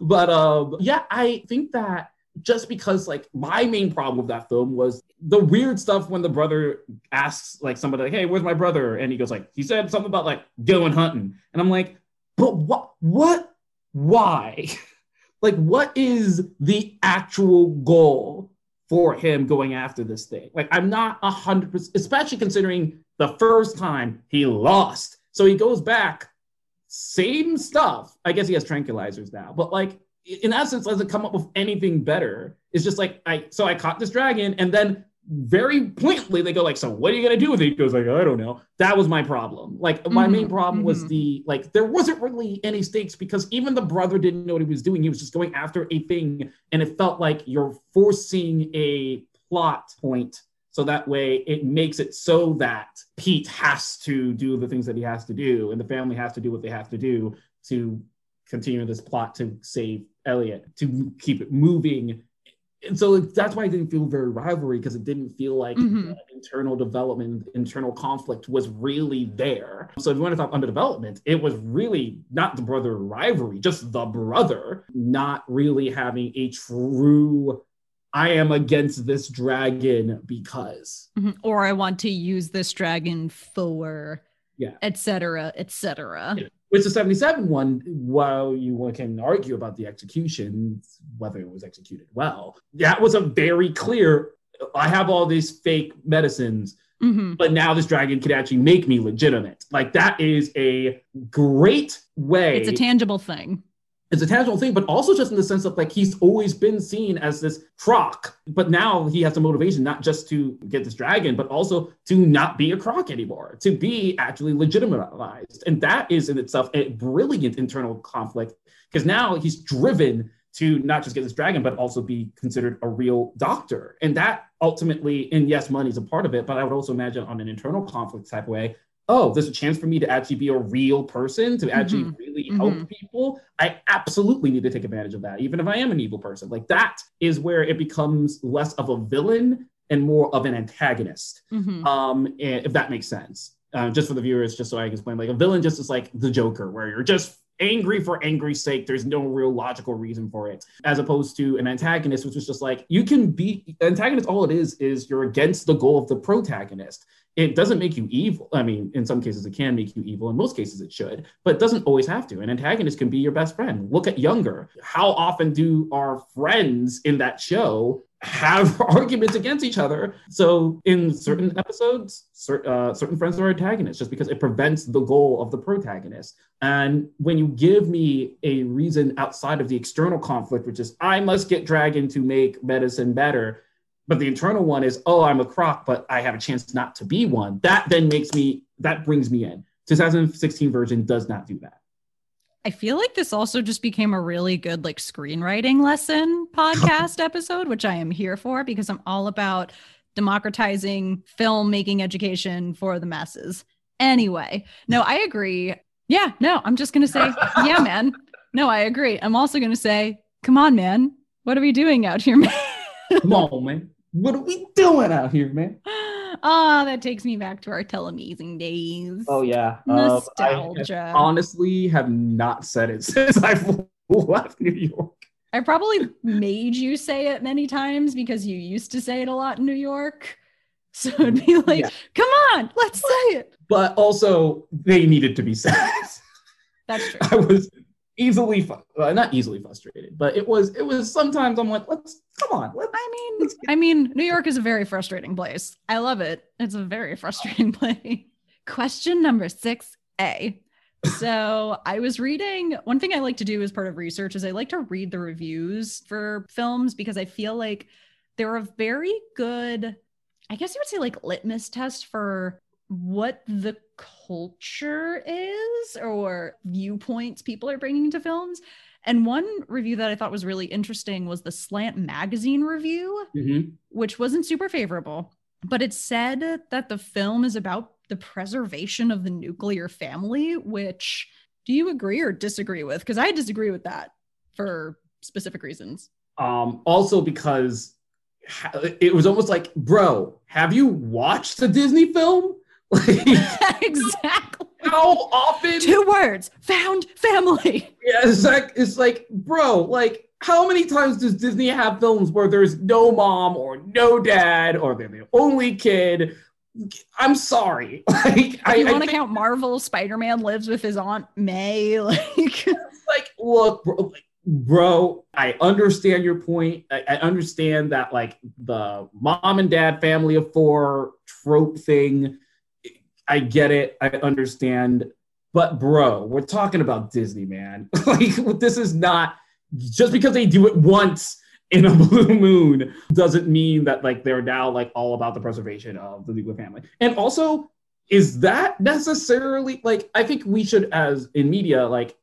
But um, yeah, I think that just because like my main problem with that film was the weird stuff when the brother asks like somebody like, hey, where's my brother? And he goes like, he said something about like going hunting. And I'm like, but what what why? [laughs] like what is the actual goal for him going after this thing? Like I'm not a hundred percent, especially considering the first time he lost. So he goes back, same stuff. I guess he has tranquilizers now, but like in essence, doesn't come up with anything better. It's just like I so I caught this dragon, and then very pointedly they go like, so what are you gonna do with it? He goes like, I don't know. That was my problem. Like my main Mhm, problem was mhm. the like there wasn't really any stakes because even the brother didn't know what he was doing. He was just going after a thing, and it felt like you're forcing a plot point so that way it makes it so that Pete has to do the things that he has to do, and the family has to do what they have to do to continue this plot to save Elliot, to keep it moving. And so that's why I didn't feel very rivalry because it didn't feel like Mhm. internal development, internal conflict was really there. So if you want to talk underdevelopment, it was really not the brother rivalry, just the brother not really having a true I am against this dragon because. Mhm. Or I want to use this dragon for Yeah. etc. etc. Yeah. Which the 77 one, while you can argue about the execution, whether it was executed well, that was a very clear. I have all these fake medicines, Mhm. but now this dragon can actually make me legitimate. Like that is a great way. It's a tangible thing. It's a tangible thing, but also just in the sense of like he's always been seen as this croc, but now he has the motivation not just to get this dragon, but also to not be a croc anymore, to be actually legitimized. And that is in itself a brilliant internal conflict because now he's driven to not just get this dragon, but also be considered a real doctor. And that ultimately, and yes, money's a part of it, but I would also imagine on an internal conflict type way, oh, there's a chance for me to actually be a real person, to actually Mhm. really help Mhm. people. I absolutely need to take advantage of that, even if I am an evil person. Like that is where it becomes less of a villain and more of an antagonist. Mhm. Um, if that makes sense. Uh, just for the viewers, just so I can explain, like a villain just is like the Joker, where you're just angry for angry's sake. There's no real logical reason for it, as opposed to an antagonist, which is just like you can be antagonist. All it is is you're against the goal of the protagonist. It doesn't make you evil. I mean, in some cases, it can make you evil. In most cases, it should, but it doesn't always have to. An antagonist can be your best friend. Look at Younger. How often do our friends in that show have [laughs] arguments against each other. So in certain episodes, cer- uh, certain friends are antagonists just because it prevents the goal of the protagonist. And when you give me a reason outside of the external conflict, which is I must get dragon to make medicine better, but the internal one is oh I'm a croc, but I have a chance not to be one. That then makes me that brings me in. 2016 version does not do that. I feel like this also just became a really good like screenwriting lesson [laughs] podcast episode, which I am here for because I'm all about democratizing filmmaking education for the masses. Anyway, no, I agree. Yeah, no, I'm just going to say, yeah, [laughs] man. No, I agree. I'm also going to say, come on, man. What are we doing out here, man? Come on, man. What are we doing out here, man? [laughs] Ah, that takes me back to our telemazing days. Oh yeah, Um, I Nostalgia. honestly have not said it [laughs] since I've left New York. I probably made you say it many times because you used to say it a lot in New York. So it'd be like, Yeah. come on, let's say it. But also, they needed to be said. That's [laughs] true. I was easily, uh, not easily frustrated, but it was. It was sometimes I'm like, let's come on, let's. I mean, I mean, New York is a very frustrating place. I love it. It's a very frustrating [laughs] place. Question number six A. So I was reading. One thing I like to do as part of research is I like to read the reviews for films because I feel like they're a very good, I guess you would say, like litmus test for what the culture is or viewpoints people are bringing to films. And one review that I thought was really interesting was the Slant Magazine review, Mhm. which wasn't super favorable, but it said that the film is about the preservation of the nuclear family, which do you agree or disagree with? Because I disagree with that for specific reasons. Um, also because it was almost like, bro, have you watched the Disney film? Like, [laughs] exactly. how often? Two words found family. Yeah, it's like it's like, bro, like how many times does Disney have films where there's no mom or no dad or they're the only kid? I'm sorry. [laughs] Like If I, you want to think, count Marvel, Spider Man lives with his Aunt May. [laughs] Like, like look, bro, like, bro, I understand your point. I, I understand that like the mom and dad family of four trope thing. I get it. I understand. But bro, we're talking about Disney, man. [laughs] like this is not just because they do it once in a [laughs] blue moon doesn't mean that like they're now like all about the preservation of the nuclear family. And also, is that necessarily like I think we should as in media like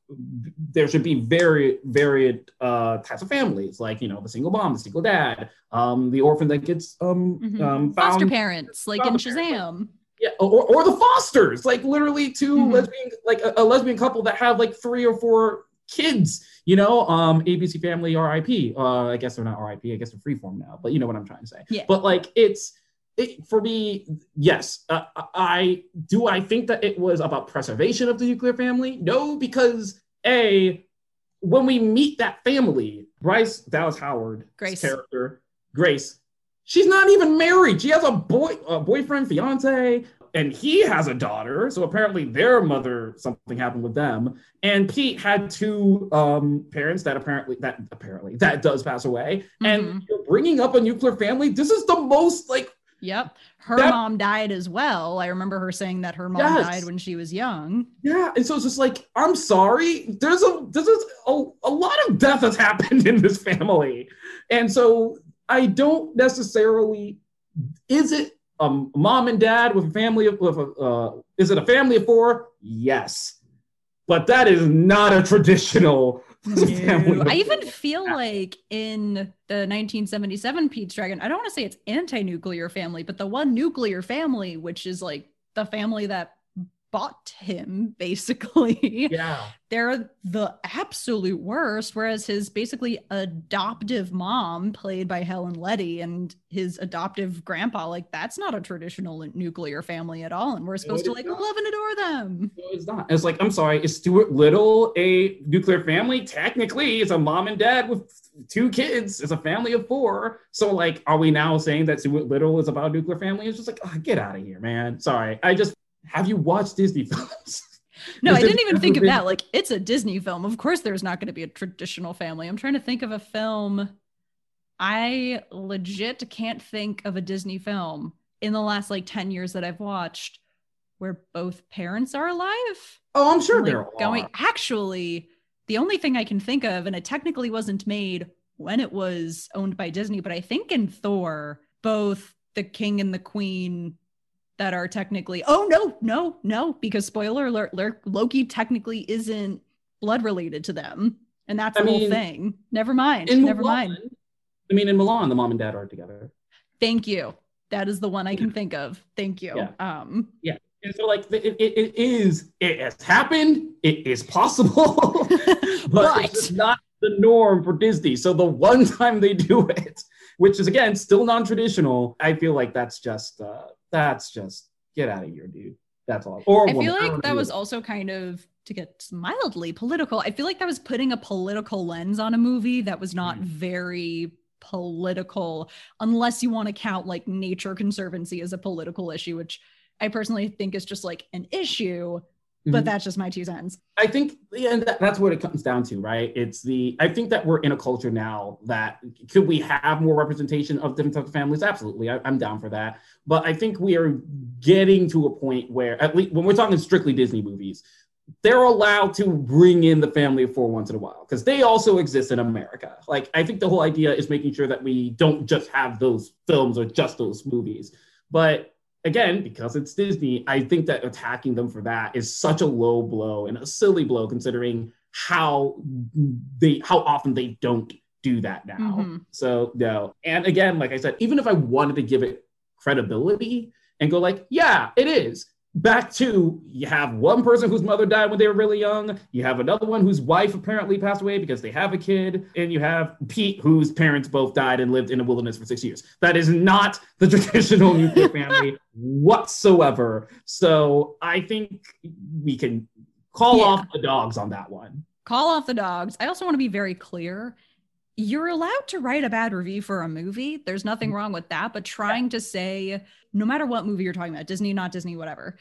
there should be very varied uh types of families like you know the single mom the single dad um the orphan that gets um Mhm. um foster parents, like in foster parents, Shazam. Yeah, or, or the Fosters, like literally 2 Mhm. lesbian, like a, a lesbian couple that have like three or four kids. You know, um, ABC Family RIP. Uh, I guess they're not RIP. I guess they're freeform now. But you know what I'm trying to say. Yeah. But like, it's it, for me. Yes, uh, I do. I think that it was about preservation of the nuclear family. No, because a when we meet that family, Bryce Dallas Howard Grace. character, Grace, she's not even married. She has a boy, a boyfriend, fiance, and he has a daughter. So apparently, their mother something happened with them. And Pete had two um, parents that apparently that apparently that does pass away. And Mhm. you're bringing up a nuclear family. This is the most like Yep. Her That- mom died as well. I remember her saying that her mom Yes. died when she was young. yeah. And so it's just like I'm sorry. There's a there's a, a lot of death has [laughs] happened in this family, and so I don't necessarily. Is it um mom and dad with a family of with a uh, is it a family of four? Yes, but that is not a traditional family. I even four. feel like in the 1977 Pete's Dragon, I don't want to say it's anti-nuclear family, but the one nuclear family, which is like the family that fought him [laughs] basically. Yeah. They're the absolute worst. Whereas his basically adoptive mom, played by Helen Reddy, and his adoptive grandpa, like that's not a traditional nuclear family at all. And we're supposed to like not. love and adore them. No, it's not. It's like, I'm sorry, is Stuart Little a nuclear family? Technically, it's a mom and dad with two kids. It's a family of four. So, like, are we now saying that Stuart Little is about a nuclear family? It's just like, oh, get out of here, man. Sorry. I just have you watched Disney films? [laughs] No, I didn't even think of that. Like, it's a Disney film. Of course, there's not going to be a traditional family. I'm trying to think of a film. I legit can't think of a Disney film in the last like 10 years that I've watched where both parents are alive. Oh, I'm sure Like, there are. going actually the only thing I can think of, and it technically wasn't made when it was owned by Disney, but I think in Thor, both the king and the queen that are technically oh no, no, no, because spoiler alert, Ler- Loki technically isn't blood related to them. And that's I the whole thing. Never mind. In Never mind. I mean, in Mulan, the mom and dad are together. Thank you. That is the one I can think of. Thank you. Yeah. Um And so, like, it, it, it is, it has happened. It is possible, but, [laughs] But- it's not the norm for Disney. So the one [laughs] time they do it, which is again still non-traditional, I feel like that's just, uh, that's just get out of here, dude. That's all. Or I feel like that was it. also kind of to get mildly political. I feel like that was putting a political lens on a movie that was not Mhm. very political, unless you want to count like nature conservancy as a political issue, which I personally think is just like an issue. But Mhm. that's just my two cents. I think yeah, and that, that's what it comes down to, right? It's the I think that we're in a culture now that could we have more representation of different types of families? Absolutely, I, I'm down for that. But I think we are getting to a point where, at least when we're talking strictly Disney movies, they're allowed to bring in the family of four once in a while because they also exist in America. Like I think the whole idea is making sure that we don't just have those films or just those movies, but again, because it's Disney, I think that attacking them for that is such a low blow and a silly blow considering how they how often they don't do that now. Mhm. So no. And again, like I said, even if I wanted to give it credibility and go like, yeah, it is. Back to you have one person whose mother died when they were really young. You have another one whose wife apparently passed away because they have a kid, and you have Pete whose parents both died and lived in a wilderness for six years. That is not the [laughs] traditional nuclear family whatsoever. So I think we can call Yeah. off the dogs on that one. Call off the dogs. I also want to be very clear. You're allowed to write a bad review for a movie. There's nothing wrong with that. But trying to say, no matter what movie you're talking about, Disney, not Disney, whatever,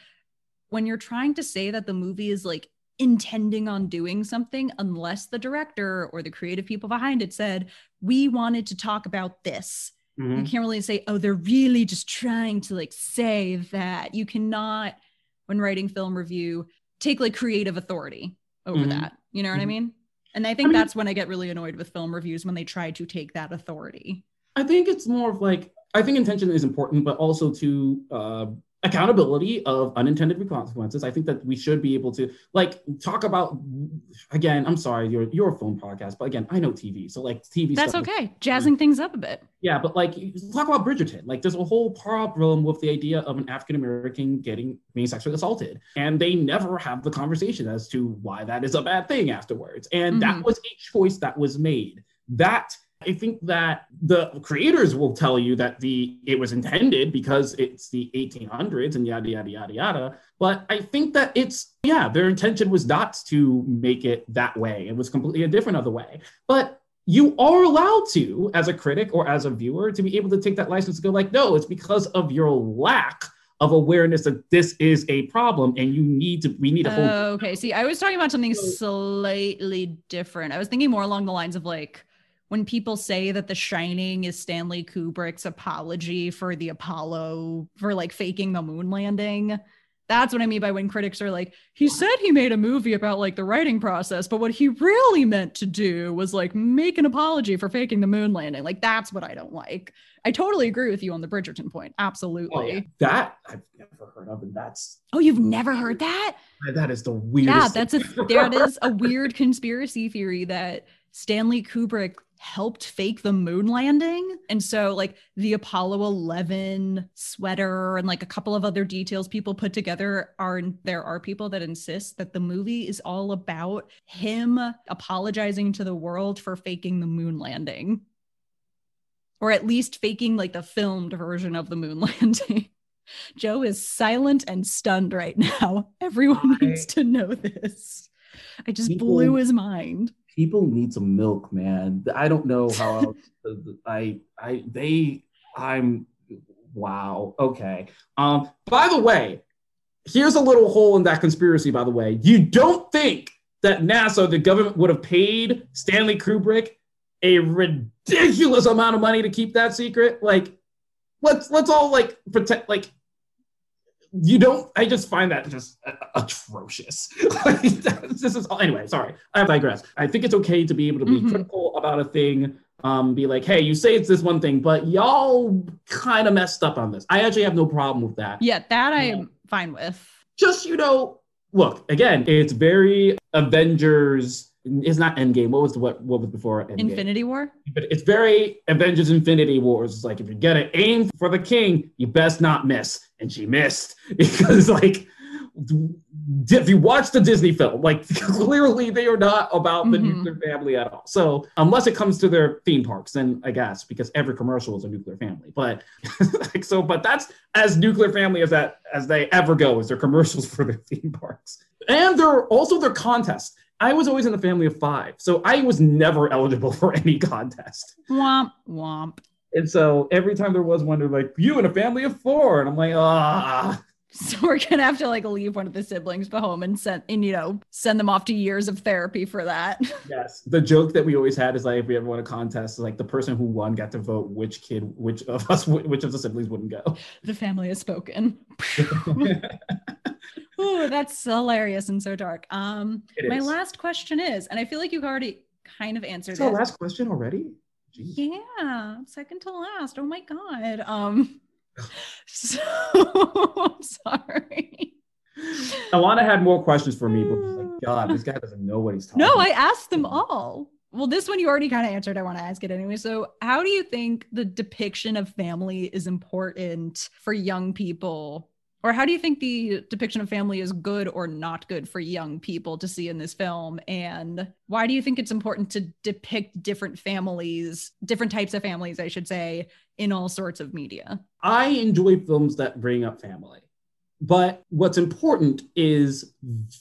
when you're trying to say that the movie is like intending on doing something, unless the director or the creative people behind it said, we wanted to talk about this, Mhm. you can't really say, oh, they're really just trying to like say that. You cannot, when writing film review, take like creative authority over Mhm. that. You know what I Mhm. mean? And I think mean- that's when I get really annoyed with film reviews when they try to take that authority. I think it's more of like I think intention is important, but also to uh, accountability of unintended consequences. I think that we should be able to like talk about again. I'm sorry, you're you're a phone podcast, but again, I know TV, so like TV. That's okay. Jazzing things up a bit. Yeah, but like talk about Bridgerton. Like there's a whole problem with the idea of an African American getting being sexually assaulted. And they never have the conversation as to why that is a bad thing afterwards. And Mhm. that was a choice that was made. That I think that the creators will tell you that the it was intended because it's the 1800s and yada yada yada yada. But I think that it's yeah, their intention was not to make it that way. It was completely a different other way. But you are allowed to, as a critic or as a viewer, to be able to take that license and go like, no, it's because of your lack of awareness that this is a problem and you need to we need to hold Oh, okay. See, I was talking about something slightly different. I was thinking more along the lines of like when people say that The Shining is Stanley Kubrick's apology for the Apollo for like faking the moon landing. That's what I mean by when critics are like, he said he made a movie about like the writing process, but what he really meant to do was like make an apology for faking the moon landing. Like that's what I don't like. I totally agree with you on the Bridgerton point. Absolutely. Oh, yeah. That I've never heard of, and that's Oh, you've never heard that? that is the weirdest. yeah that's a there ever. a [laughs] weird conspiracy theory that stanley kubrick helped fake the moon landing. And so, like, the Apollo 11 sweater and like a couple of other details people put together are there are people that insist that the movie is all about him apologizing to the world for faking the moon landing. Or at least faking like the filmed version of the moon [laughs] landing. Joe is silent and stunned right now. Everyone needs to know this. I just People- blew his mind. People need some milk, man. I don't know how else. [laughs] I I they I'm wow. Okay. Um. By the way, here's a little hole in that conspiracy. By the way, you don't think that NASA, the government, would have paid Stanley Kubrick a ridiculous amount of money to keep that secret? Like, let's let's all like pretend like. You don't. I just find that just atrocious. [laughs] like, [laughs] this is all. Anyway, sorry. I have digress. I think it's okay to be able to be Mhm. critical about a thing. Um, be like, hey, you say it's this one thing, but y'all kind of messed up on this. I actually have no problem with that. Yeah, that I am fine with. Just you know, look again. It's very Avengers. It's not Endgame. What was the what? What was before Endgame? Infinity War? But it's very Avengers Infinity Wars. It's like if you're gonna aim for the king, you best not miss. And she missed [laughs] because like if you watch the Disney film, like [laughs] clearly they are not about the Mhm. nuclear family at all. So unless it comes to their theme parks, then I guess because every commercial is a nuclear family. But [laughs] like so, but that's as nuclear family as that as they ever go is their commercials for their theme parks. And they're also their contests. I was always in the family of five, so I was never eligible [laughs] for any contest. Womp womp. And so every time there was one, they're like, "You in a family of four. and I'm like, "Ah." [laughs] So we're gonna have to like leave one of the siblings at home and send and you know send them off to years of therapy for that. [laughs] Yes. The joke that we always had is like, if we ever won a contest, like the person who won got to vote which kid, which of us, which of the siblings wouldn't go. the family has spoken. [laughs] Ooh, that's hilarious and so dark. Um, my last question is, and I feel like you've already kind of answered it. last question already? Jeez. Yeah, second to last. Oh my god. Um, [laughs] so [laughs] I'm sorry. Alana had more questions for me, but was like, God, this guy doesn't know what he's talking No, I asked them all. Well, this one you already kind of answered. I want to ask it anyway. So, how do you think the depiction of family is important for young people? Or how do you think the depiction of family is good or not good for young people to see in this film? And why do you think it's important to depict different families, different types of families, I should say, in all sorts of media? I enjoy films that bring up family. But what's important is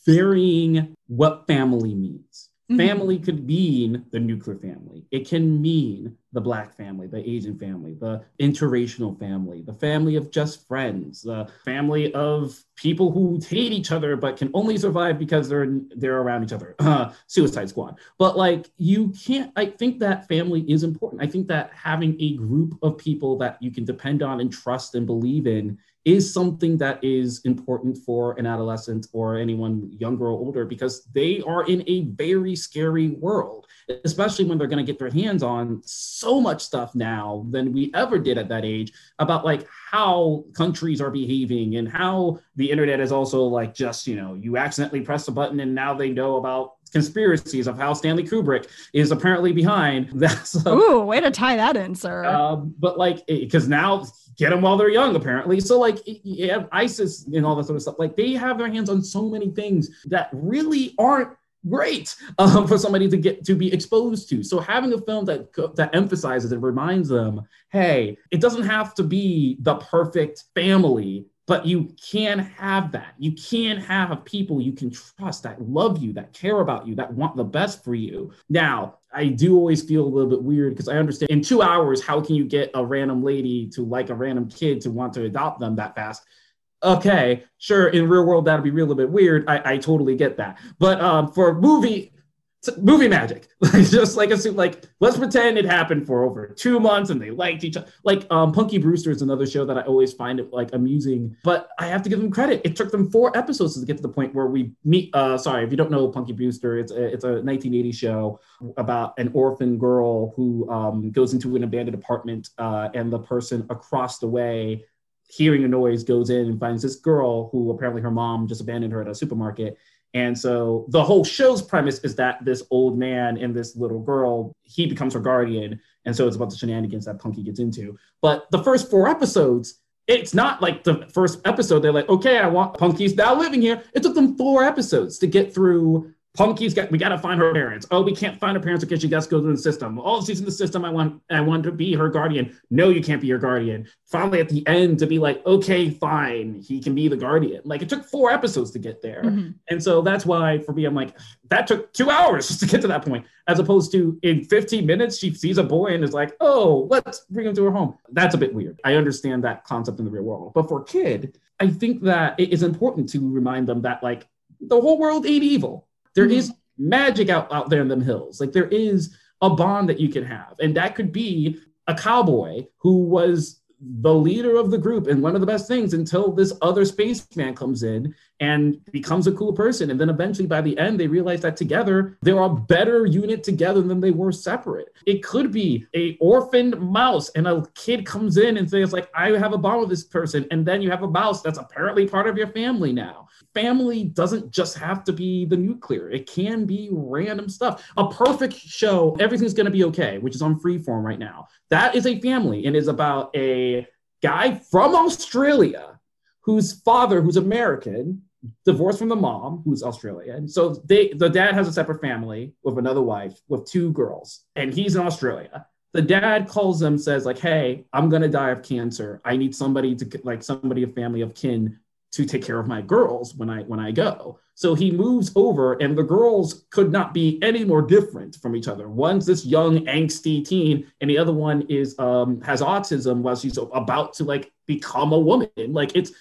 varying what family means. Mhm. Family could mean the nuclear family. It can mean the black family, the Asian family, the interracial family, the family of just friends, the family of people who hate each other but can only survive because they're they're around each other. Uh, [laughs] Suicide Squad. But like you can't. I think that family is important. I think that having a group of people that you can depend on and trust and believe in is something that is important for an adolescent or anyone younger or older because they are in a very scary world, especially when they're going to get their hands on so much stuff now than we ever did at that age about like how countries are behaving and how the internet is also like just, you know, you accidentally press a button and now they know about conspiracies of how Stanley Kubrick is apparently behind [laughs] that stuff. Ooh, way to tie that in, sir. Um, but like, because now get them while they're young, apparently. So like, you have ISIS and all that sort of stuff. Like, they have their hands on so many things that really aren't great um, for somebody to get to be exposed to. So having a film that that emphasizes and reminds them, hey, it doesn't have to be the perfect family. But you can have that. You can have people you can trust that love you, that care about you, that want the best for you. Now, I do always feel a little bit weird because I understand in two hours, how can you get a random lady to like a random kid to want to adopt them that fast? Okay, sure. In real world, that'd be real a bit weird. I, I totally get that. But um, for movie movie magic, [laughs] just like a like let's pretend it happened for over two months and they liked each other. Like um, Punky Brewster is another show that I always find it like amusing, but I have to give them credit. It took them four episodes to get to the point where we meet. Uh, sorry, if you don't know Punky Brewster, it's a, it's a 1980 show about an orphan girl who um, goes into an abandoned apartment uh, and the person across the way hearing a noise, goes in and finds this girl who apparently her mom just abandoned her at a supermarket. And so the whole show's premise is that this old man and this little girl, he becomes her guardian. And so it's about the shenanigans that Punky gets into. But the first four episodes, it's not like the first episode, they're like, okay, I want Punky's now living here. It took them four episodes to get through Punky's got we gotta find her parents. Oh, we can't find her parents because she got to go through the system. Oh, she's in the system. I want I want to be her guardian. No, you can't be your guardian. Finally, at the end, to be like, okay, fine, he can be the guardian. Like it took four episodes to get there, Mhm. and so that's why for me, I'm like, that took two hours [laughs] just to get to that point, as opposed to in 15 minutes, she sees a boy and is like, oh, let's bring him to her home. That's a bit weird. I understand that concept in the real world, but for a kid, I think that it is important to remind them that like the whole world ain't evil. There mm-hmm. is magic out, out there in them hills. Like there is a bond that you can have. And that could be a cowboy who was the leader of the group and one of the best things until this other spaceman comes in and becomes a cool person. And then eventually by the end, they realize that together they're a better unit together than they were separate. It could be a orphaned mouse and a kid comes in and says, like, I have a bond with this person. And then you have a mouse that's apparently part of your family now. Family doesn't just have to be the nuclear. It can be random stuff. A perfect show, everything's gonna be okay, which is on freeform right now. That is a family and is about a guy from Australia whose father, who's American, divorced from the mom, who's Australian. So they the dad has a separate family with another wife with two girls, and he's in Australia. The dad calls them, says like, "Hey, I'm gonna die of cancer. I need somebody to like somebody, a family of kin, to take care of my girls when I when I go." So he moves over, and the girls could not be any more different from each other. One's this young angsty teen, and the other one is um, has autism while she's about to like become a woman. Like it's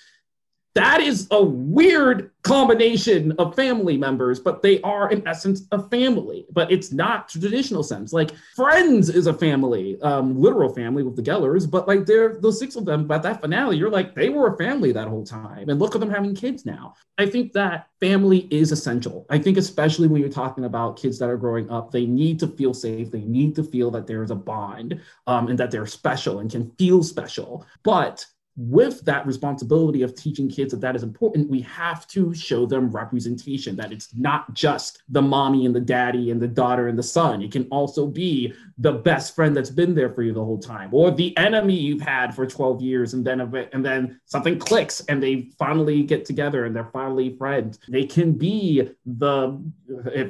that is a weird combination of family members, but they are in essence a family. But it's not traditional sense. Like Friends is a family, um, literal family with the Gellers, but like they're the six of them. But that finale, you're like they were a family that whole time, and look at them having kids now. I think that family is essential. I think especially when you're talking about kids that are growing up, they need to feel safe. They need to feel that there is a bond um, and that they're special and can feel special. But with that responsibility of teaching kids that that is important, we have to show them representation, that it's not just the mommy and the daddy and the daughter and the son. It can also be the best friend that's been there for you the whole time, or the enemy you've had for 12 years, and then and then something clicks and they finally get together and they're finally friends. They can be the,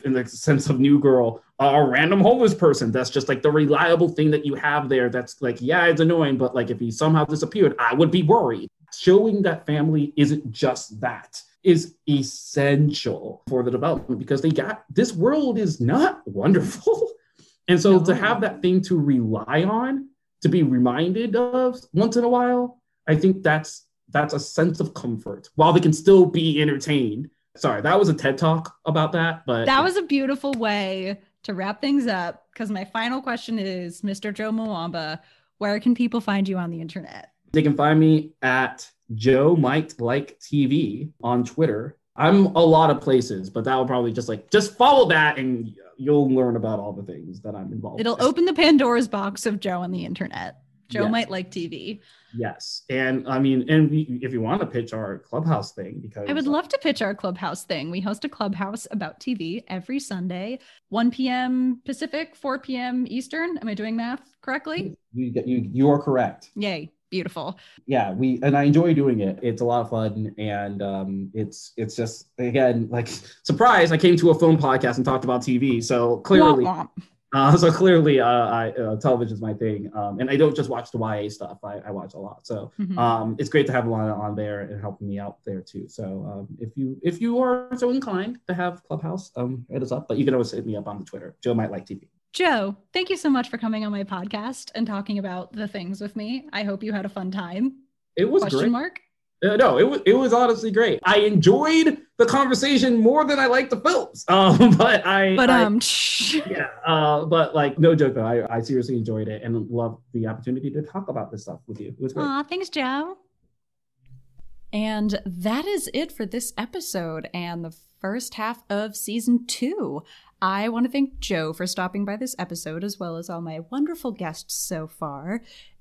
in the sense of New Girl, a random homeless person. That's just like the reliable thing that you have there that's like yeah it's annoying but like if he somehow disappeared i would be worried. Showing that family isn't just that is essential for the development because they got this world is not [laughs] wonderful and so to have that thing to rely on to be reminded of once in a while i think that's that's a sense of comfort while they can still be entertained sorry that was a ted talk about that but That was a beautiful way to wrap things up because my final question is Mr. Joe Mwamba, where can people find you on the internet? They can find me at Joe Might Like TV on Twitter. I'm a lot of places, but that will probably just like just follow that and you'll learn about all the things that I'm involved. It'll with. open the Pandora's box of Joe on the internet. Joe Yes. might like TV. Yes, and I mean, and we, if you want to pitch our clubhouse thing, because I would love to pitch our clubhouse thing. We host a clubhouse about TV every Sunday, 1 p.m. Pacific, 4 p.m. Eastern. Am I doing math correctly? you get you you are correct. Yay. Beautiful. yeah we and i enjoy doing it it's a lot of fun and um it's it's just again like surprise i came to a film podcast and talked about tv so clearly Womp womp. uh, [laughs] so clearly uh, I, uh television's my thing um and i don't just watch the ya stuff i, I watch a lot so Mhm. um it's great to have Lana on there and helping me out there too so um if you if you are so inclined to have clubhouse um hit us up but you can always hit me up on the twitter joe might like tv Joe, thank you so much for coming on my podcast and talking about the things with me. I hope you had a fun time. it was Question great mark? Uh, no, it was it was honestly great. I enjoyed the conversation more than I liked the films. [laughs] Um, but I But I- um [laughs] yeah, uh, but like no joke though, I, I seriously enjoyed it and loved the opportunity to talk about this stuff with you. It was great. Aw, thanks, Joe. And that is it for this episode and the first half of season two. I want to thank Joe for stopping by this episode, as well as all my wonderful guests so far.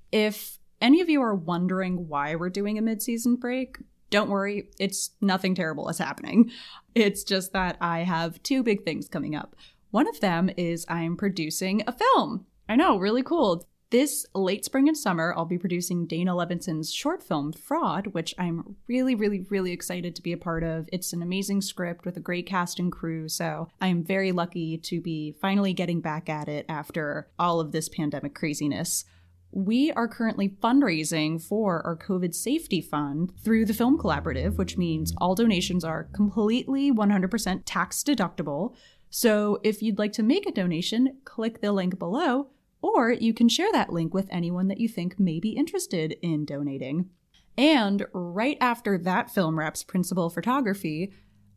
If any of you are wondering why we're doing a mid season break, don't worry, it's nothing terrible is happening. It's just that I have two big things coming up. One of them is I'm producing a film. I know, really cool. This late spring and summer, I'll be producing Dana Levinson's short film, Fraud, which I'm really, really, really excited to be a part of. It's an amazing script with a great cast and crew, so I'm very lucky to be finally getting back at it after all of this pandemic craziness. We are currently fundraising for our COVID safety fund through the Film Collaborative, which means all donations are completely 100% tax deductible. So if you'd like to make a donation, click the link below or you can share that link with anyone that you think may be interested in donating. And right after that film wraps principal photography,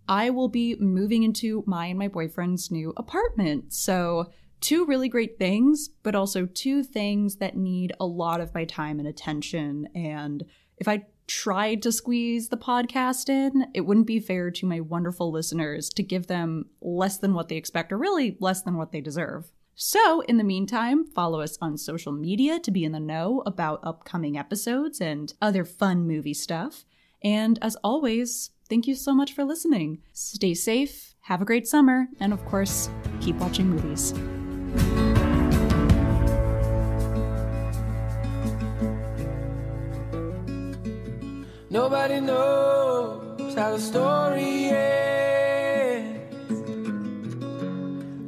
I will be moving into my and my boyfriend's new apartment. So, two really great things, but also two things that need a lot of my time and attention. And if I tried to squeeze the podcast in, it wouldn't be fair to my wonderful listeners to give them less than what they expect, or really less than what they deserve. So, in the meantime, follow us on social media to be in the know about upcoming episodes and other fun movie stuff. And as always, thank you so much for listening. Stay safe, have a great summer, and of course, keep watching movies. Nobody knows how the story ends.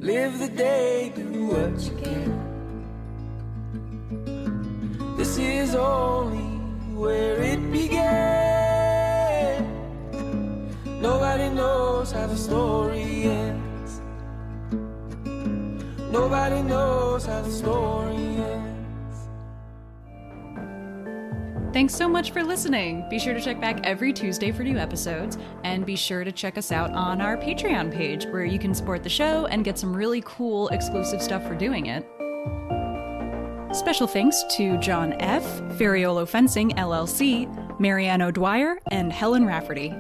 Live the day, do what you can. This is only where it began. Nobody knows how the story ends. Nobody knows how the story ends. Thanks so much for listening. Be sure to check back every Tuesday for new episodes, and be sure to check us out on our Patreon page where you can support the show and get some really cool exclusive stuff for doing it. Special thanks to John F., Ferriolo Fencing LLC, Marianne O'Dwyer, and Helen Rafferty.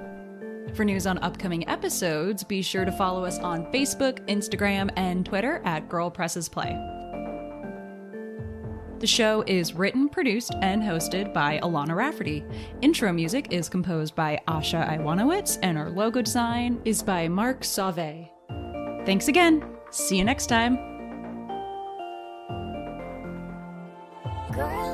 For news on upcoming episodes, be sure to follow us on Facebook, Instagram, and Twitter at Girl Presses Play. The show is written, produced, and hosted by Alana Rafferty. Intro music is composed by Asha Iwanowitz, and our logo design is by Mark Sauve. Thanks again. See you next time. Girl.